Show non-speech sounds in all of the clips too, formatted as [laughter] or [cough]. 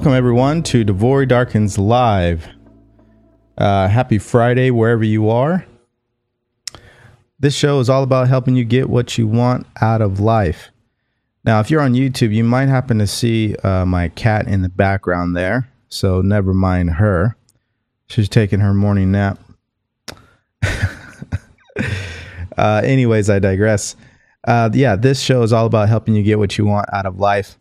Welcome, everyone, to DeVory Darkins Live. Uh, happy Friday, wherever you are. This show is all about helping you get what you want out of life. Now, if you're on YouTube, you might happen to see uh, my cat in the background there. So, never mind her. She's taking her morning nap. [laughs] uh, anyways, I digress. Uh, yeah, this show is all about helping you get what you want out of life.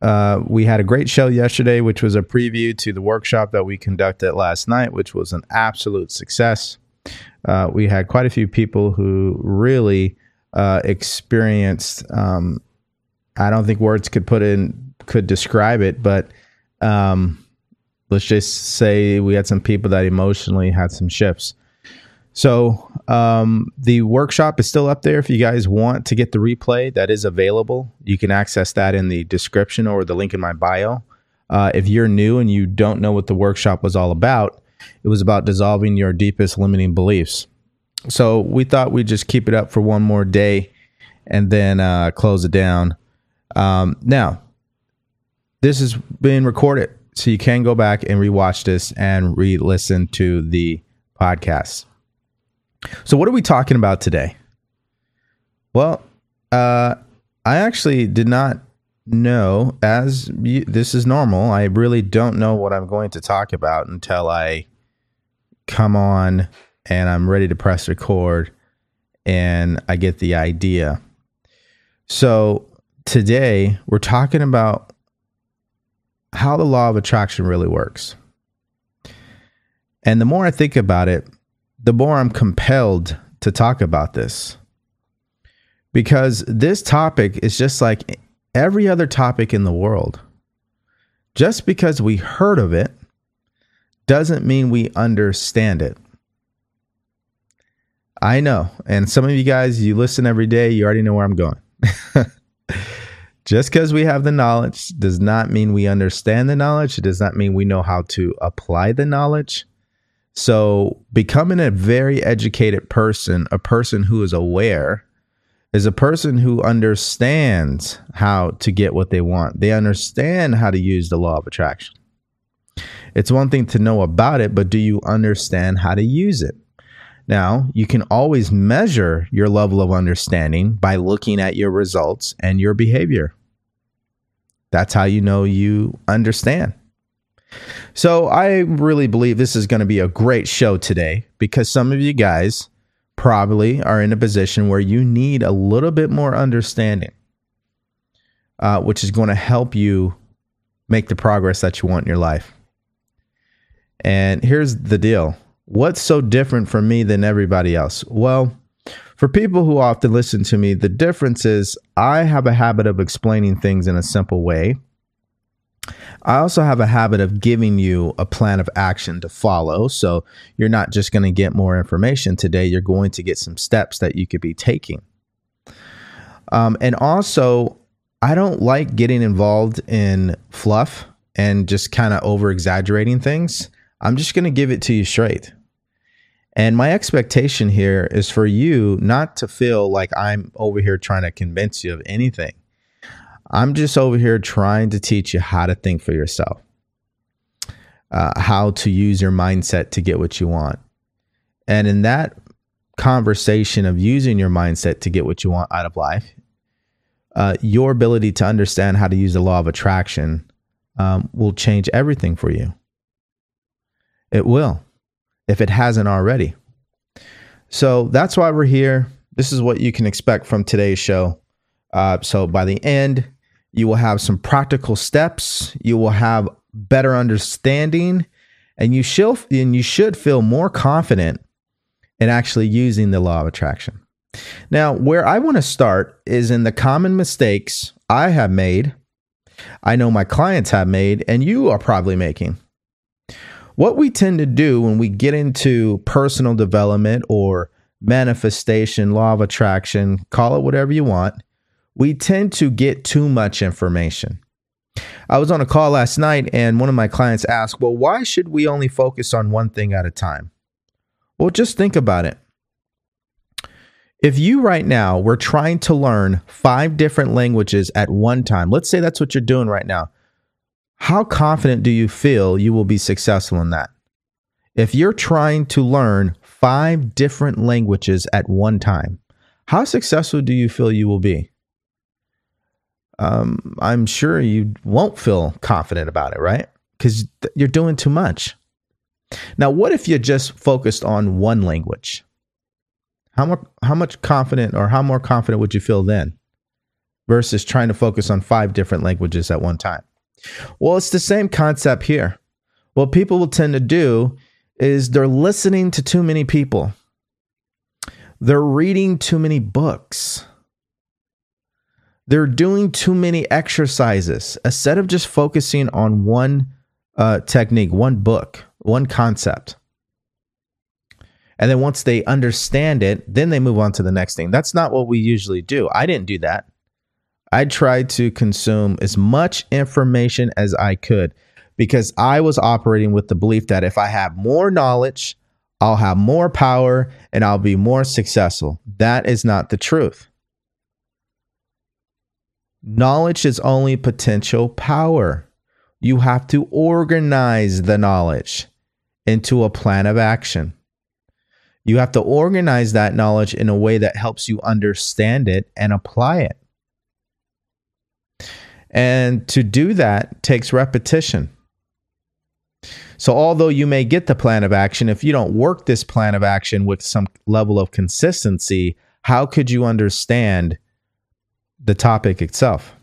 Uh, we had a great show yesterday, which was a preview to the workshop that we conducted last night, which was an absolute success. Uh, we had quite a few people who really uh, experienced. Um, I don't think words could put in could describe it, but um, let's just say we had some people that emotionally had some shifts. So um, the workshop is still up there. If you guys want to get the replay, that is available. You can access that in the description or the link in my bio. Uh, if you're new and you don't know what the workshop was all about, it was about dissolving your deepest limiting beliefs. So we thought we'd just keep it up for one more day and then uh, close it down. Um, now, this is being recorded, so you can go back and rewatch this and re listen to the podcast. So, what are we talking about today? Well, uh, I actually did not know, as you, this is normal, I really don't know what I'm going to talk about until I come on and I'm ready to press record and I get the idea. So, today we're talking about how the law of attraction really works. And the more I think about it, the more I'm compelled to talk about this. Because this topic is just like every other topic in the world. Just because we heard of it doesn't mean we understand it. I know. And some of you guys, you listen every day, you already know where I'm going. [laughs] Just because we have the knowledge does not mean we understand the knowledge. It does not mean we know how to apply the knowledge. So, becoming a very educated person, a person who is aware, is a person who understands how to get what they want. They understand how to use the law of attraction. It's one thing to know about it, but do you understand how to use it? Now, you can always measure your level of understanding by looking at your results and your behavior. That's how you know you understand. So I really believe this is going to be a great show today because some of you guys probably are in a position where you need a little bit more understanding, uh, which is going to help you make the progress that you want in your life. And here's the deal what's so different from me than everybody else? Well, for people who often listen to me, the difference is I have a habit of explaining things in a simple way I also have a habit of giving you a plan of action to follow. So you're not just going to get more information today, you're going to get some steps that you could be taking. Um, and also, I don't like getting involved in fluff and just kind of over exaggerating things. I'm just going to give it to you straight. And my expectation here is for you not to feel like I'm over here trying to convince you of anything. I'm just over here trying to teach you how to think for yourself, uh, how to use your mindset to get what you want. And in that conversation of using your mindset to get what you want out of life, uh, your ability to understand how to use the law of attraction um, will change everything for you. It will, if it hasn't already. So that's why we're here. This is what you can expect from today's show. Uh, so by the end, you will have some practical steps. You will have better understanding, and you should and you should feel more confident in actually using the law of attraction. Now, where I want to start is in the common mistakes I have made, I know my clients have made, and you are probably making. What we tend to do when we get into personal development or manifestation, law of attraction, call it whatever you want, we tend to get too much information. I was on a call last night and one of my clients asked, Well, why should we only focus on one thing at a time? Well, just think about it. If you right now were trying to learn five different languages at one time, let's say that's what you're doing right now. how confident do you feel you will be successful in that? If you're trying to learn five different languages at one time, how successful do you feel you will be? Um, I'm sure you won't feel confident about it, right? Because th- you're doing too much. Now, what if you just focused on one language? How much how much confident or how more confident would you feel then versus trying to focus on five different languages at one time? Well, it's the same concept here. What people will tend to do is they're listening to too many people. They're reading too many books. They're doing too many exercises instead of just focusing on one uh, technique, one book, one concept. And then once they understand it, then they move on to the next thing. That's not what we usually do. I didn't do that. I tried to consume as much information as I could because I was operating with the belief that if I have more knowledge, I'll have more power and I'll be more successful. That is not the truth. Knowledge is only potential power. You have to organize the knowledge into a plan of action. You have to organize that knowledge in a way that helps you understand it and apply it. And to do that takes repetition. So, although you may get the plan of action, if you don't work this plan of action with some level of consistency, how could you understand the topic itself?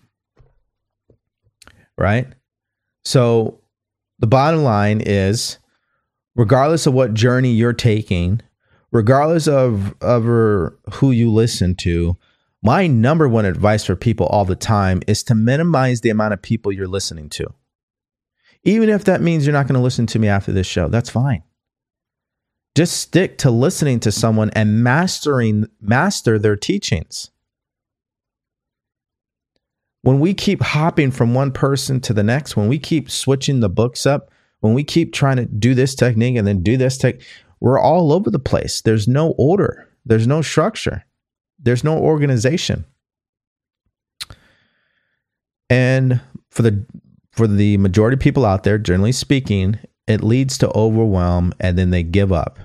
Right? So, the bottom line is regardless of what journey you're taking, regardless of, of er, who you listen to, my number one advice for people all the time is to minimize the amount of people you're listening to. Even if that means you're not going to listen to me after this show, that's fine. Just stick to listening to someone and mastering master their teachings. When we keep hopping from one person to the next, when we keep switching the books up, when we keep trying to do this technique and then do this tech, we're all over the place. There's no order, there's no structure, there's no organization. And for the for the majority of people out there, generally speaking, it leads to overwhelm and then they give up.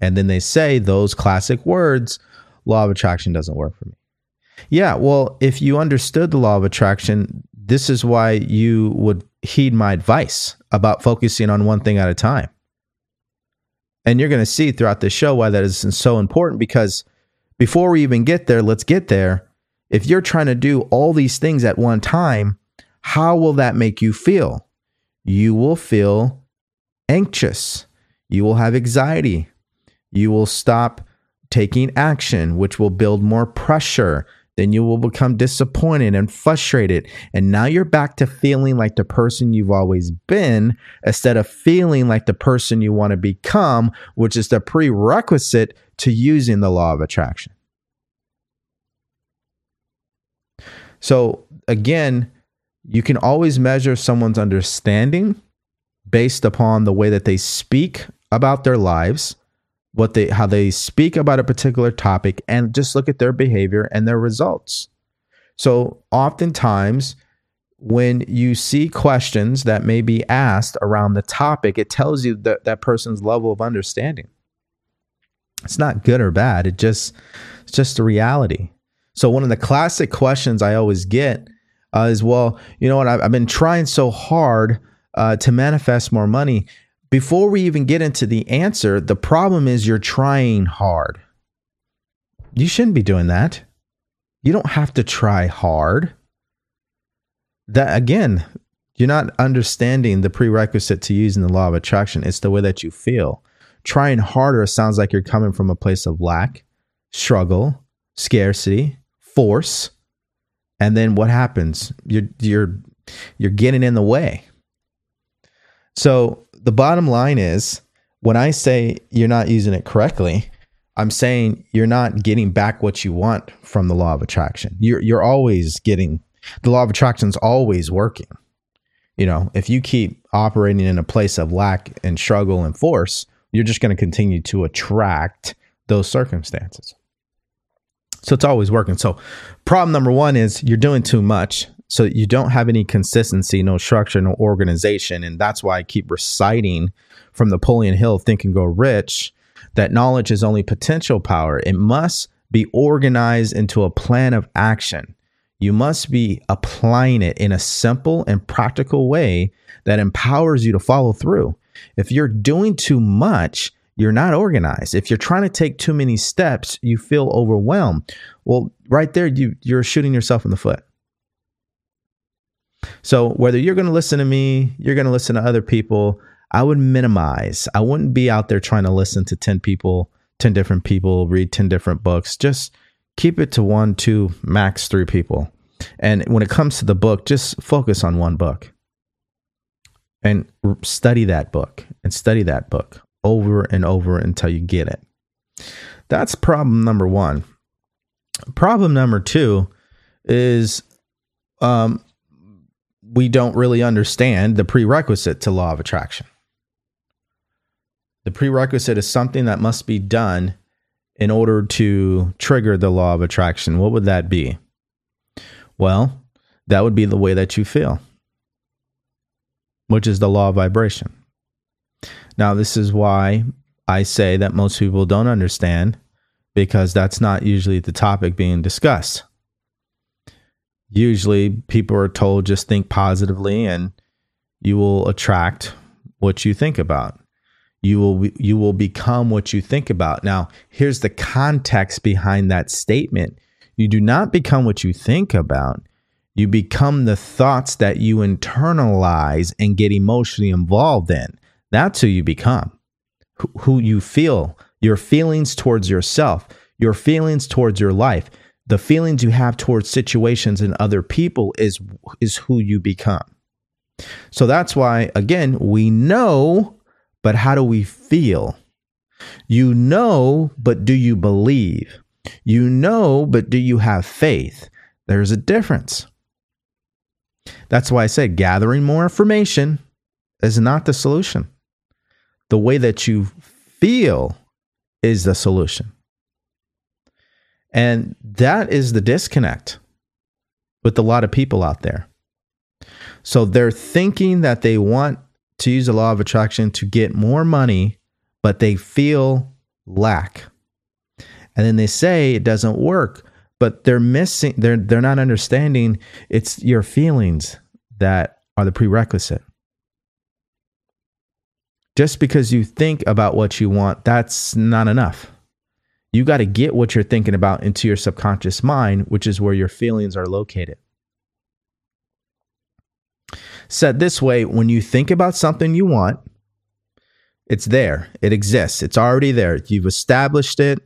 And then they say those classic words, law of attraction doesn't work for me. Yeah, well, if you understood the law of attraction, this is why you would heed my advice about focusing on one thing at a time. And you're going to see throughout the show why that is so important because before we even get there, let's get there. If you're trying to do all these things at one time, how will that make you feel? You will feel anxious. You will have anxiety. You will stop taking action, which will build more pressure then you will become disappointed and frustrated. And now you're back to feeling like the person you've always been instead of feeling like the person you want to become, which is the prerequisite to using the law of attraction. So, again, you can always measure someone's understanding based upon the way that they speak about their lives what they how they speak about a particular topic and just look at their behavior and their results. So oftentimes when you see questions that may be asked around the topic, it tells you that that person's level of understanding. It's not good or bad. It just it's just a reality. So one of the classic questions I always get uh, is, well, you know what? I've, I've been trying so hard uh, to manifest more money, before we even get into the answer, the problem is you're trying hard. You shouldn't be doing that. You don't have to try hard. That again, you're not understanding the prerequisite to using the law of attraction. It's the way that you feel. Trying harder sounds like you're coming from a place of lack, struggle, scarcity, force. And then what happens? You're you're you're getting in the way. So the bottom line is when I say you're not using it correctly, I'm saying you're not getting back what you want from the law of attraction. You're you're always getting the law of attraction is always working. You know, if you keep operating in a place of lack and struggle and force, you're just going to continue to attract those circumstances. So it's always working. So problem number 1 is you're doing too much. So you don't have any consistency, no structure, no organization. And that's why I keep reciting from Napoleon Hill, Think and Grow Rich, that knowledge is only potential power. It must be organized into a plan of action. You must be applying it in a simple and practical way that empowers you to follow through. If you're doing too much, you're not organized. If you're trying to take too many steps, you feel overwhelmed. Well, right there, you, you're shooting yourself in the foot. So, whether you're going to listen to me, you're going to listen to other people, I would minimize. I wouldn't be out there trying to listen to 10 people, 10 different people, read 10 different books. Just keep it to one, two, max three people. And when it comes to the book, just focus on one book and study that book and study that book over and over until you get it. That's problem number one. Problem number two is um, we don't really understand the prerequisite to law of attraction. The prerequisite is something that must be done in order to trigger the law of attraction. What would that be? Well, that would be the way that you feel, which is the law of vibration. Now, this is why I say that most people don't understand because that's not usually the topic being discussed. Usually, people are told just think positively and you will attract what you think about. You will you will become what you think about. Now here's the context behind that statement. You do not become what you think about. You become the thoughts that you internalize and get emotionally involved in. That's who you become. Who you feel your feelings towards yourself your feelings towards your life the feelings you have towards situations and other people is is who you become so that's why again we know but how do we feel? You know, but do you believe? You know, but do you have faith? There's a difference. That's why I said gathering more information is not the solution. The way that you feel is the solution. And that is the disconnect with a lot of people out there. So they're thinking that they want to use the law of attraction to get more money, but they feel lack. And then they say it doesn't work, but they're missing they're they're not understanding it's your feelings that are the prerequisite. Just because you think about what you want, that's not enough. You got to get what you're thinking about into your subconscious mind, which is where your feelings are located. Said this way, when you think about something you want, it's there, it exists, it's already there. You've established it,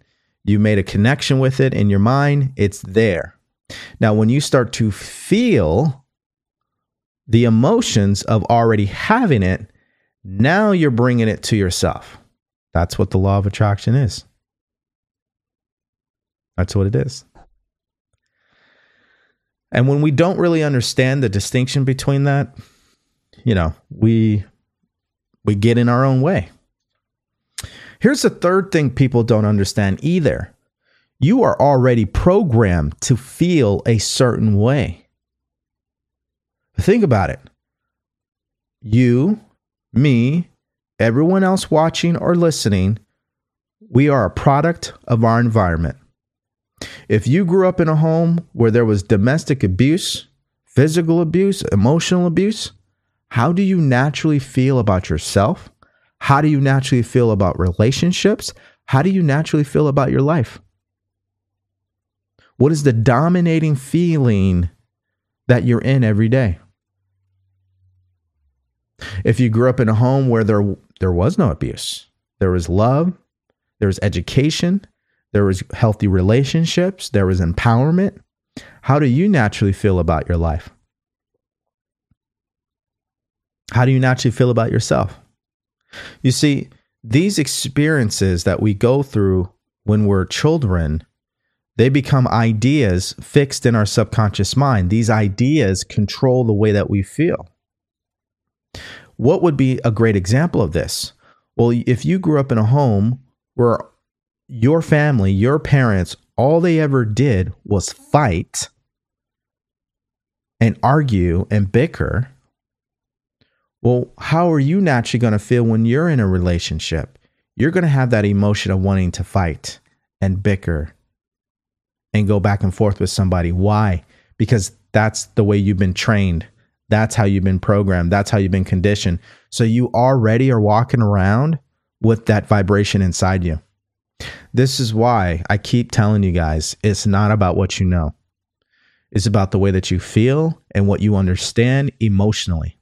you made a connection with it in your mind, it's there. Now, when you start to feel the emotions of already having it, now you're bringing it to yourself. That's what the law of attraction is. That's what it is. And when we don't really understand the distinction between that, you know, we we get in our own way. Here's the third thing people don't understand either. You are already programmed to feel a certain way. Think about it. You, me, everyone else watching or listening, we are a product of our environment. If you grew up in a home where there was domestic abuse, physical abuse, emotional abuse, how do you naturally feel about yourself? How do you naturally feel about relationships? How do you naturally feel about your life? What is the dominating feeling that you're in every day? If you grew up in a home where there there was no abuse, there was love, there was education, there was healthy relationships, there was empowerment, how do you naturally feel about your life? How do you naturally feel about yourself? You see, these experiences that we go through when we're children, they become ideas fixed in our subconscious mind. These ideas control the way that we feel. What would be a great example of this? Well, if you grew up in a home where your family, your parents, all they ever did was fight and argue and bicker, well, how are you naturally going to feel when you're in a relationship? You're going to have that emotion of wanting to fight and bicker and go back and forth with somebody. Why? Because that's the way you've been trained. That's how you've been programmed. That's how you've been conditioned. So you already are walking around with that vibration inside you. This is why I keep telling you guys it's not about what you know, it's about the way that you feel and what you understand emotionally.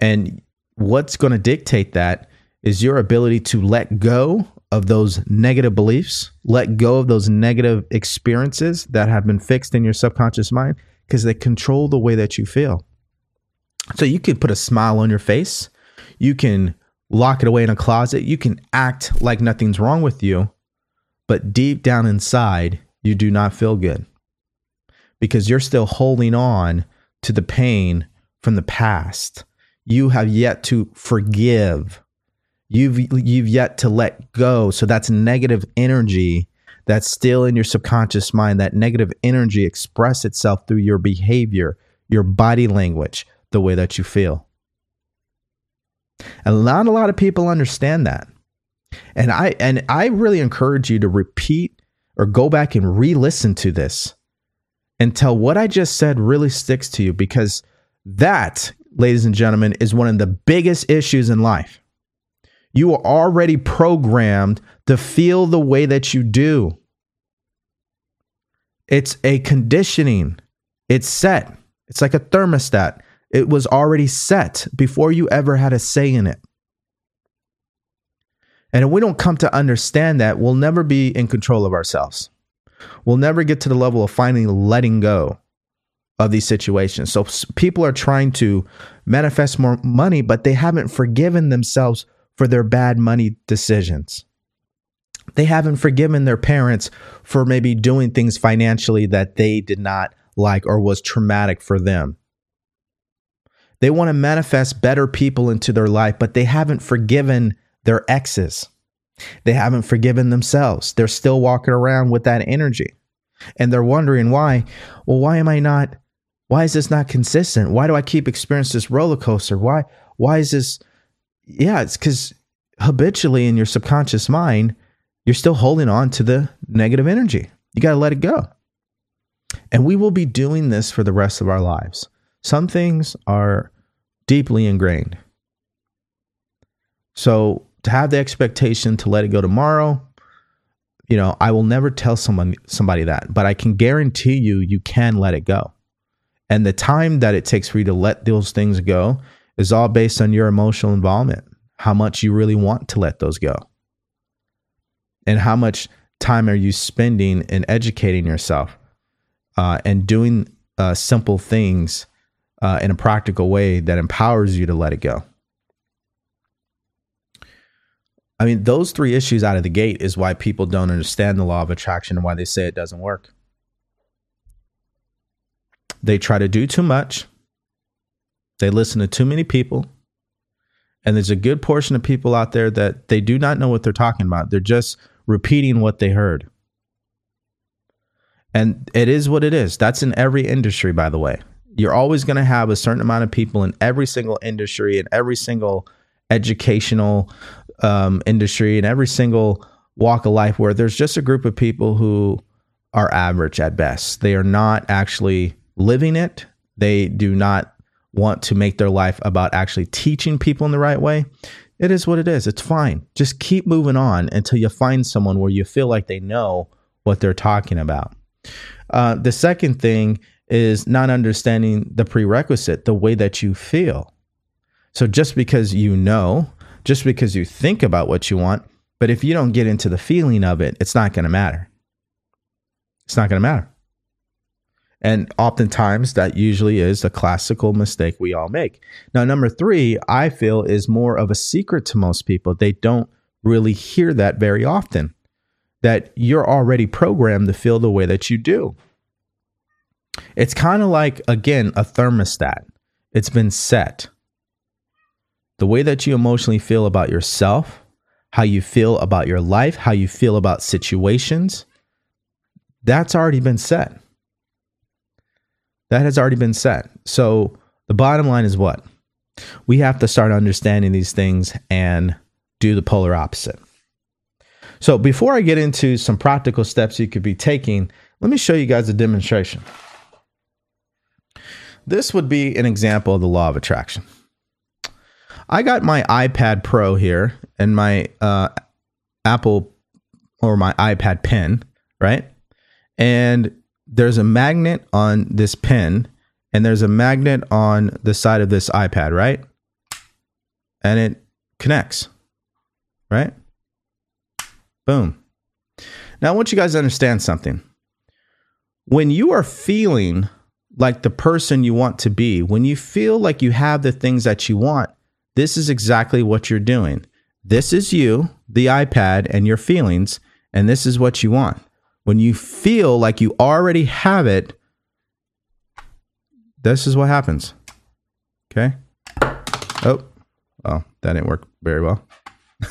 And what's going to dictate that is your ability to let go of those negative beliefs, let go of those negative experiences that have been fixed in your subconscious mind because they control the way that you feel. So you can put a smile on your face, you can lock it away in a closet, you can act like nothing's wrong with you, but deep down inside, you do not feel good because you're still holding on to the pain from the past. You have yet to forgive. You've you've yet to let go. So that's negative energy that's still in your subconscious mind that negative energy express itself through your behavior your body language the way that you feel and not a lot of people understand that and i and i really encourage you to repeat or go back and re-listen to this until what i just said really sticks to you because that ladies and gentlemen is one of the biggest issues in life you are already programmed to feel the way that you do. It's a conditioning, it's set. It's like a thermostat. It was already set before you ever had a say in it. And if we don't come to understand that, we'll never be in control of ourselves. We'll never get to the level of finally letting go of these situations. So people are trying to manifest more money, but they haven't forgiven themselves for their bad money decisions. They haven't forgiven their parents for maybe doing things financially that they did not like or was traumatic for them. They want to manifest better people into their life, but they haven't forgiven their exes. They haven't forgiven themselves. They're still walking around with that energy. And they're wondering why. Well, why am I not? Why is this not consistent? Why do I keep experiencing this roller coaster? Why? Why is this yeah, it's because habitually in your subconscious mind, you're still holding on to the negative energy. You got to let it go. And we will be doing this for the rest of our lives. Some things are deeply ingrained. So to have the expectation to let it go tomorrow, you know, I will never tell someone somebody that, but I can guarantee you you can let it go. And the time that it takes for you to let those things go is all based on your emotional involvement, how much you really want to let those go. And how much time are you spending in educating yourself uh, and doing uh, simple things uh, in a practical way that empowers you to let it go. I mean, those three issues out of the gate is why people don't understand the law of attraction and why they say it doesn't work. They try to do too much they listen to too many people. And there's a good portion of people out there that they do not know what they're talking about. They're just repeating what they heard. And it is what it is. That's in every industry, by the way. You're always going to have a certain amount of people in every single industry, in every single educational um, industry, in every single walk of life where there's just a group of people who are average at best. They are not actually living it. They do not want to make their life about actually teaching people in the right way, it is what it is. It's fine. Just keep moving on until you find someone where you feel like they know what they're talking about. Uh, the second thing is not understanding the prerequisite, the way that you feel. So just because you know, just because you think about what you want, but if you don't get into the feeling of it, it's not going to matter. It's not going to matter. And oftentimes that usually is a classical mistake we all make. Now, number three, I feel is more of a secret to most people. They don't really hear that very often, that you're already programmed to feel the way that you do. It's kind of like, again, a thermostat, it's been set. The way that you emotionally feel about yourself, how you feel about your life, how you feel about situations, that's already been set. That has already been set. So the bottom line is what? We have to start understanding these things and do the polar opposite. So before I get into some practical steps you could be taking, let me show you guys a demonstration. This would be an example of the law of attraction. I got my iPad Pro here and my uh, Apple or my iPad pen, right? And there's a magnet on this pen and there's a magnet on the side of this iPad, right? And it connects, right? Boom. Now, I want you guys to understand something. When you are feeling like the person you want to be, when you feel like you have the things that you want, this is exactly what you're doing. This is you, the iPad, and your feelings, and this is what you want. When you feel like you already have it, this is what happens. Okay. Oh, oh, that didn't work very well.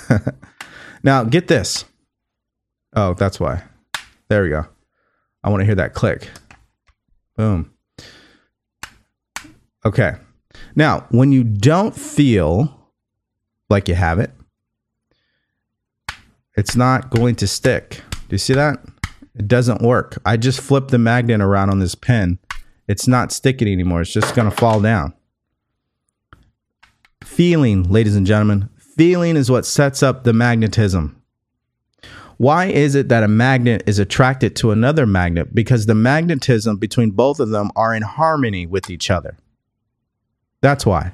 [laughs] now, get this. Oh, that's why. There we go. I want to hear that click. Boom. Okay. Now, when you don't feel like you have it, it's not going to stick. Do you see that? It doesn't work. I just flipped the magnet around on this pen. It's not sticking anymore. It's just going to fall down. Feeling, ladies and gentlemen, feeling is what sets up the magnetism. Why is it that a magnet is attracted to another magnet? Because the magnetism between both of them are in harmony with each other. That's why.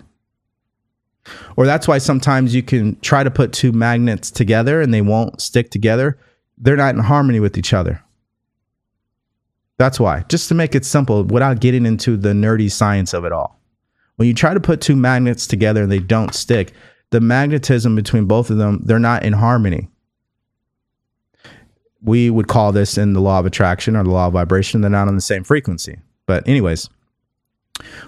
Or that's why sometimes you can try to put two magnets together and they won't stick together. They're not in harmony with each other. That's why. Just to make it simple without getting into the nerdy science of it all. When you try to put two magnets together and they don't stick, the magnetism between both of them, they're not in harmony we would call this in the law of attraction or the law of vibration. They're not on the same frequency. But, anyways,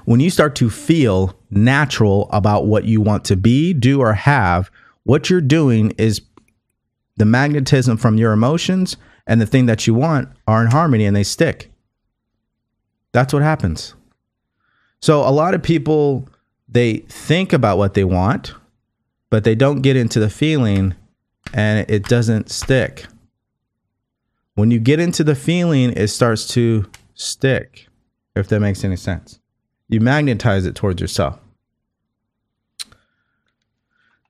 when you start to feel natural about what you want to be, do, or have, what you're doing is the magnetism from your emotions and the thing that you want are in harmony and they stick. That's what happens. So, a lot of people, they think about what they want, but they don't get into the feeling and it doesn't stick. When you get into the feeling, it starts to stick, if that makes any sense. You magnetize it towards yourself.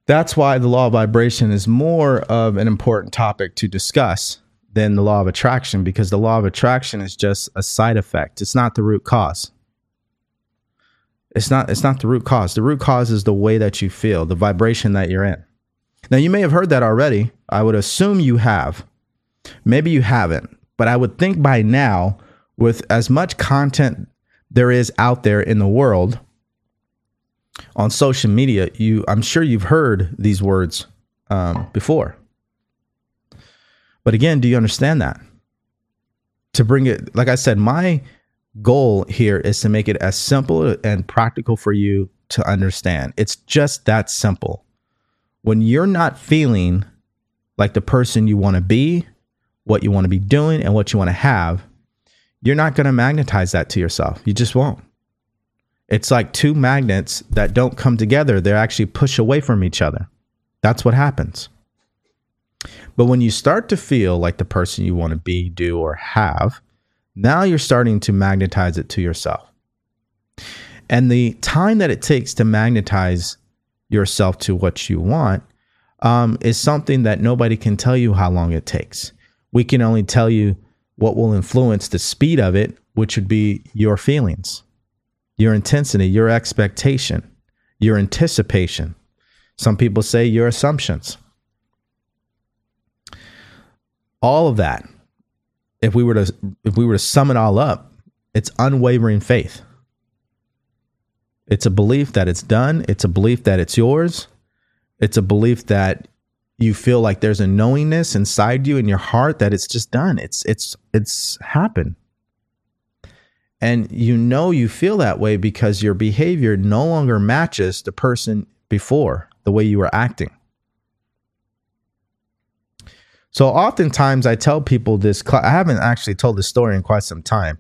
That's why the law of vibration is more of an important topic to discuss than the law of attraction because the law of attraction is just a side effect. It's not the root cause. It's not it's not the root cause. The root cause is the way that you feel, the vibration that you're in. Now you may have heard that already. I would assume you have. Maybe you haven't, but I would think by now, with as much content there is out there in the world on social media, you I'm sure you've heard these words um, before. But again, do you understand that? To bring it, like I said, my goal here is to make it as simple and practical for you to understand. It's just that simple. When you're not feeling like the person you want to be, what you want to be doing and what you want to have, you're not going to magnetize that to yourself. You just won't. It's like two magnets that don't come together, they actually push away from each other. That's what happens. But when you start to feel like the person you want to be, do, or have, now you're starting to magnetize it to yourself. And the time that it takes to magnetize yourself to what you want um, is something that nobody can tell you how long it takes we can only tell you what will influence the speed of it, which would be your feelings, your intensity, your expectation, your anticipation. Some people say your assumptions. All of that, if we were to if we were to sum it all up, it's unwavering faith. It's a belief that it's done, it's a belief that it's yours. It's a belief that you feel like there's a knowingness inside you in your heart that it's just done. It's it's it's happened. And you know you feel that way because your behavior no longer matches the person before, the way you were acting. So oftentimes I tell people this I haven't actually told this story in quite some time.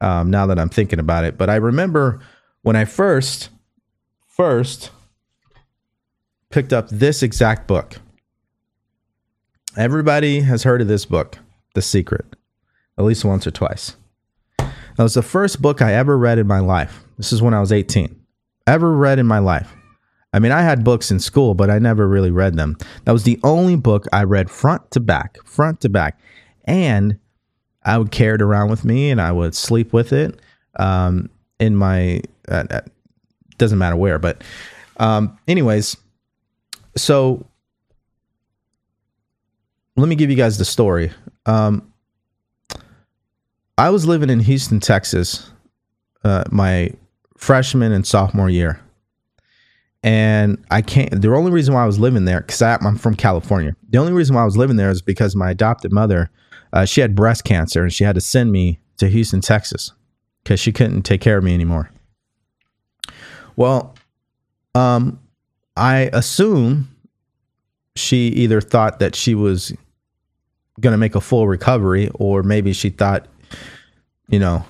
Um, now that I'm thinking about it, but I remember when I first first picked up this exact book. Everybody has heard of this book, The Secret, at least once or twice. That was the first book I ever read in my life. This is when I was 18. Ever read in my life. I mean, I had books in school, but I never really read them. That was the only book I read front to back, front to back. And I would carry it around with me and I would sleep with it um, in my, uh, uh doesn't matter where, but um, anyways, so let me give you guys the story. Um, I was living in Houston, Texas, uh, my freshman and sophomore year, and I can't. The only reason why I was living there, because I'm from California, the only reason why I was living there is because my adopted mother, uh, she had breast cancer, and she had to send me to Houston, Texas, because she couldn't take care of me anymore. Well, um, I assume she either thought that she was going to make a full recovery, or maybe she thought, you know,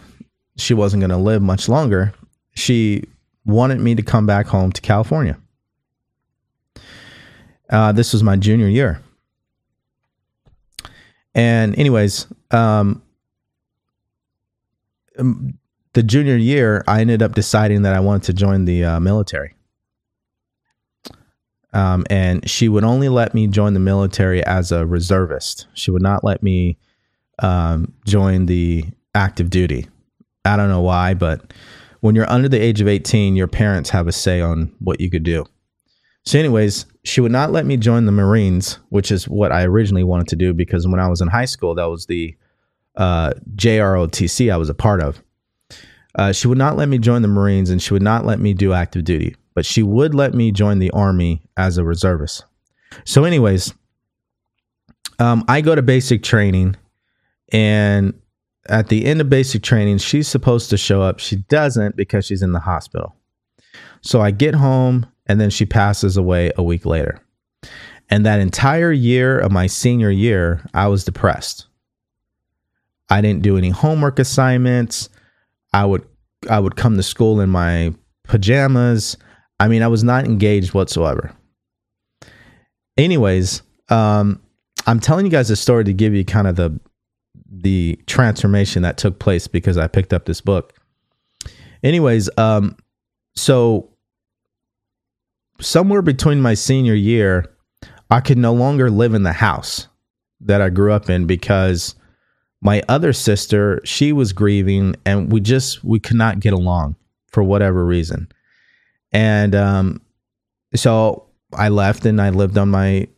she wasn't going to live much longer. She wanted me to come back home to California. Uh, this was my junior year. And, anyways, um, the junior year, I ended up deciding that I wanted to join the uh, military. Um, and she would only let me join the military as a reservist. She would not let me um, join the active duty. I don't know why, but when you're under the age of 18, your parents have a say on what you could do. So, anyways, she would not let me join the Marines, which is what I originally wanted to do because when I was in high school, that was the uh, JROTC I was a part of. Uh, she would not let me join the Marines and she would not let me do active duty but she would let me join the army as a reservist. So, anyways, um, I go to basic training, and at the end of basic training, she's supposed to show up. She doesn't because she's in the hospital. So I get home, and then she passes away a week later. And that entire year of my senior year, I was depressed. I didn't do any homework assignments. I would I would come to school in my pajamas. I mean, I was not engaged whatsoever. Anyways, um, I'm telling you guys a story to give you kind of the the transformation that took place because I picked up this book. Anyways, um, so somewhere between my senior year, I could no longer live in the house that I grew up in because my other sister, she was grieving and we just we could not get along for whatever reason. And um, so I left and I lived on my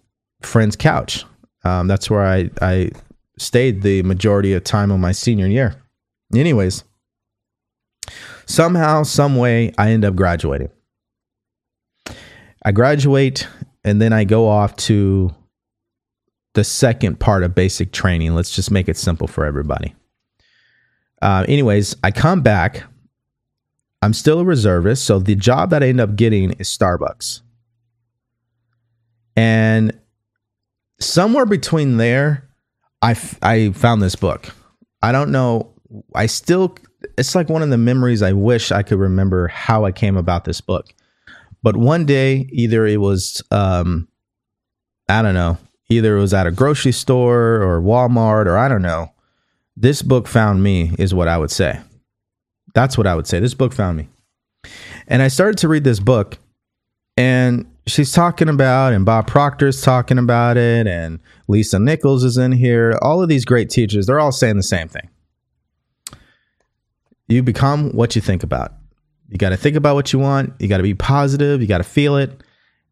friend's couch. Um, that's where I, I stayed the majority of time of my senior year. Anyways, somehow, some way, I end up graduating. I graduate and then I go off to the second part of basic training. Let's just make it simple for everybody. Uh, anyways, I come back I'm still a reservist. So the job that I end up getting is Starbucks. And somewhere between there, I, f- I found this book. I don't know. I still, it's like one of the memories I wish I could remember how I came about this book. But one day, either it was, um, I don't know, either it was at a grocery store or Walmart or I don't know. This book found me, is what I would say. That's what I would say. This book found me. And I started to read this book, and she's talking about, and Bob Proctor's talking about it, and Lisa Nichols is in here. All of these great teachers, they're all saying the same thing. You become what you think about. You got to think about what you want. You got to be positive. You got to feel it.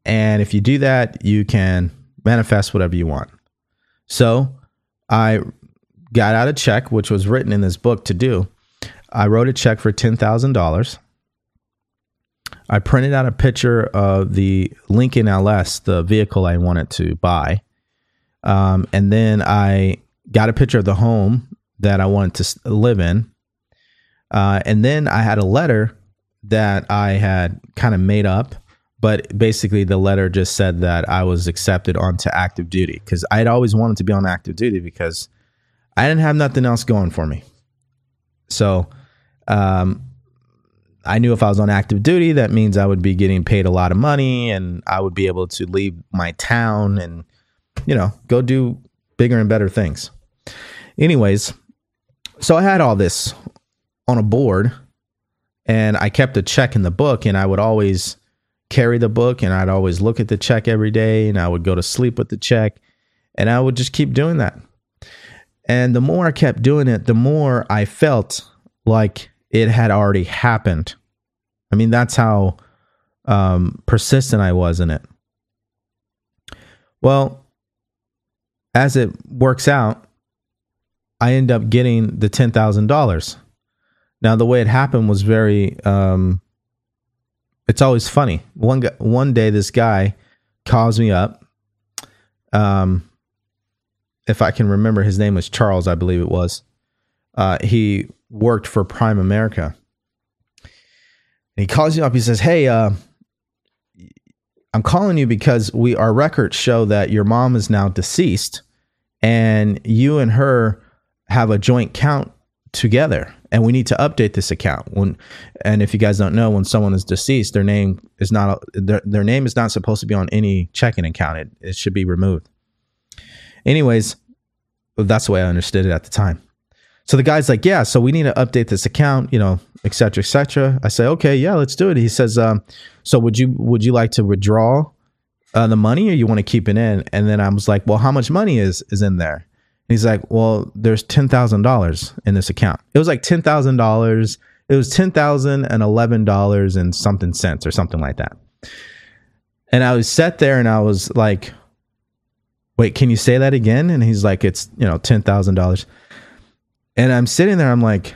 And if you do that, you can manifest whatever you want. So I got out a check, which was written in this book to do. I wrote a check for $10,000. I printed out a picture of the Lincoln LS, the vehicle I wanted to buy. Um, and then I got a picture of the home that I wanted to live in. Uh, and then I had a letter that I had kind of made up, but basically the letter just said that I was accepted onto active duty because I'd always wanted to be on active duty because I didn't have nothing else going for me. So Um, I knew if I was on active duty, that means I would be getting paid a lot of money and I would be able to leave my town and, you know, go do bigger and better things. Anyways, so I had all this on a board and I kept a check in the book and I would always carry the book and I'd always look at the check every day and I would go to sleep with the check and I would just keep doing that. And the more I kept doing it, the more I felt like it had already happened. I mean, that's how um, persistent I was in it. Well, as it works out, I end up getting the ten thousand dollars. Now, the way it happened was very. Um, it's always funny. One one day, this guy calls me up. Um, if I can remember, his name was Charles, I believe it was. Uh, he worked for Primerica. And he calls you up. He says, "Hey, uh, I'm calling you because we our records show that your mom is now deceased, and you and her have a joint count together, and we need to update this account. When and if you guys don't know, when someone is deceased, their name is not their, their name is not supposed to be on any checking account. It, it should be removed. Anyways, that's the way I understood it at the time. So the guy's like, yeah, so we need to update this account, you know, et cetera, et cetera. I say, okay, yeah, let's do it. He says, um, so would you would you like to withdraw uh, the money or you want to keep it in? And then I was like, well, how much money is is in there? And he's like, well, there's ten thousand dollars in this account. It was like ten thousand dollars. It was ten thousand and eleven dollars and something cents or something like that. And I was sat there and I was like, wait, can you say that again? And he's like, it's you know ten thousand dollars. And I'm sitting there, I'm like,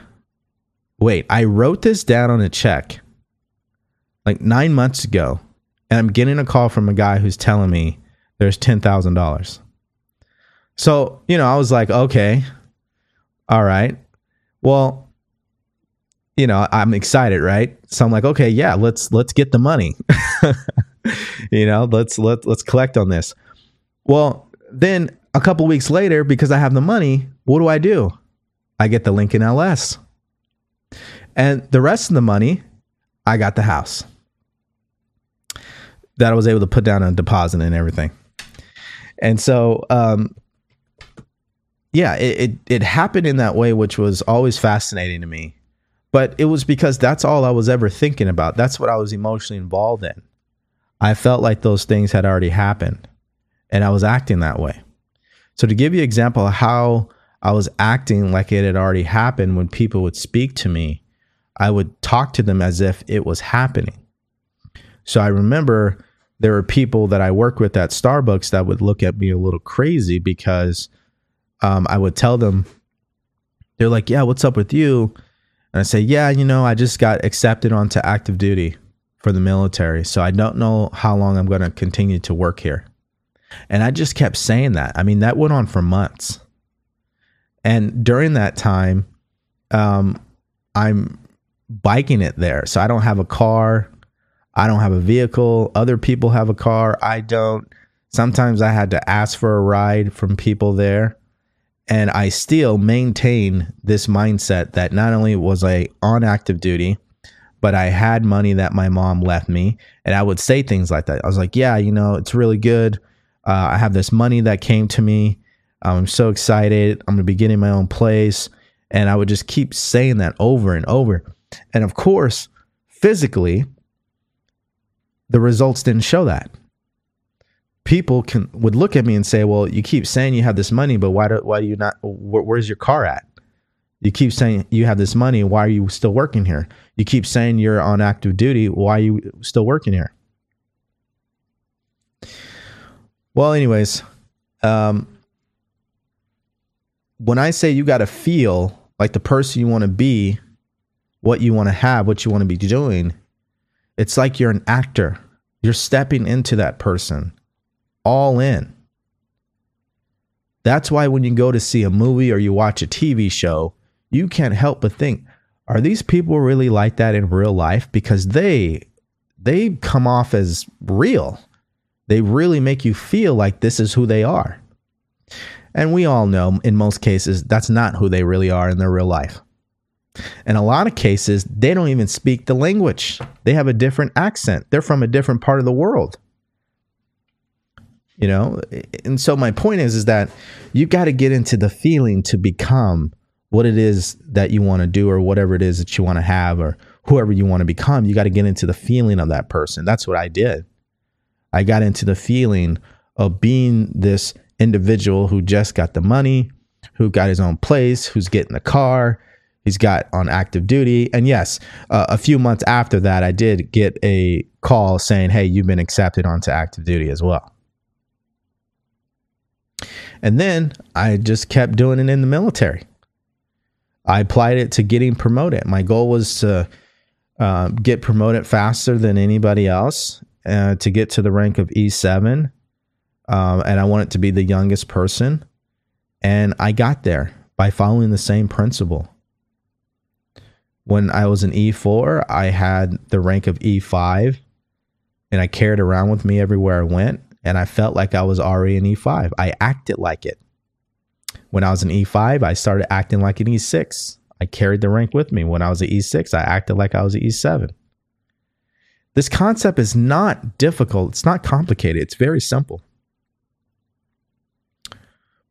wait, I wrote this down on a check like nine months ago, and I'm getting a call from a guy who's telling me there's $10,000. So, you know, I was like, okay, all right. Well, you know, I'm excited, right? So I'm like, okay, yeah, let's let's get the money. [laughs] you know, let's let let's collect on this. Well, then a couple weeks later, because I have the money, what do I do? I get the Lincoln LS. And the rest of the money, I got the house that I was able to put down a deposit and everything. And so, um, yeah, it, it, it happened in that way, which was always fascinating to me. But it was because that's all I was ever thinking about. That's what I was emotionally involved in. I felt like those things had already happened, and I was acting that way. So to give you an example of how I was acting like it had already happened when people would speak to me. I would talk to them as if it was happening. So I remember there were people that I worked with at Starbucks that would look at me a little crazy because um, I would tell them, they're like, Yeah, what's up with you? And I say, Yeah, you know, I just got accepted onto active duty for the military. So I don't know how long I'm going to continue to work here. And I just kept saying that. I mean, that went on for months. And during that time, um, I'm biking it there. So I don't have a car. I don't have a vehicle. Other people have a car. I don't. Sometimes I had to ask for a ride from people there. And I still maintain this mindset that not only was I on active duty, but I had money that my mom left me. And I would say things like that. I was like, yeah, you know, it's really good. Uh, I have this money that came to me. I'm so excited. I'm going to be getting my own place. And I would just keep saying that over and over. And of course, physically, the results didn't show that. People can would look at me and say, "Well, you keep saying you have this money, but why do why do you not? Wh- where's your car at? You keep saying you have this money. Why are you still working here? You keep saying you're on active duty. Why are you still working here?" Well, anyways, um, when I say you got to feel like the person you want to be, what you want to have, what you want to be doing, it's like you're an actor. You're stepping into that person all in. That's why when you go to see a movie or you watch a TV show, you can't help but think, are these people really like that in real life? Because they they come off as real. They really make you feel like this is who they are. And we all know in most cases that's not who they really are in their real life. In a lot of cases, they don't even speak the language. They have a different accent. They're from a different part of the world. You know, and so my point is is that you've got to get into the feeling to become what it is that you want to do or whatever it is that you want to have or whoever you want to become. You got to get into the feeling of that person. That's what I did. I got into the feeling of being this individual who just got the money, who got his own place, who's getting the car, he's got on active duty. And yes, uh, a few months after that, I did get a call saying, Hey, you've been accepted onto active duty as well. And then I just kept doing it in the military. I applied it to getting promoted. My goal was to uh, get promoted faster than anybody else, uh, to get to the rank of E7. Um, and I wanted to be the youngest person. And I got there by following the same principle. When I was an E4, I had the rank of E5 and I carried around with me everywhere I went and I felt like I was already an E5. I acted like it. When I was an E5, I started acting like an E6. I carried the rank with me. When I was an E6, I acted like I was an E7. This concept is not difficult, it's not complicated, it's very simple.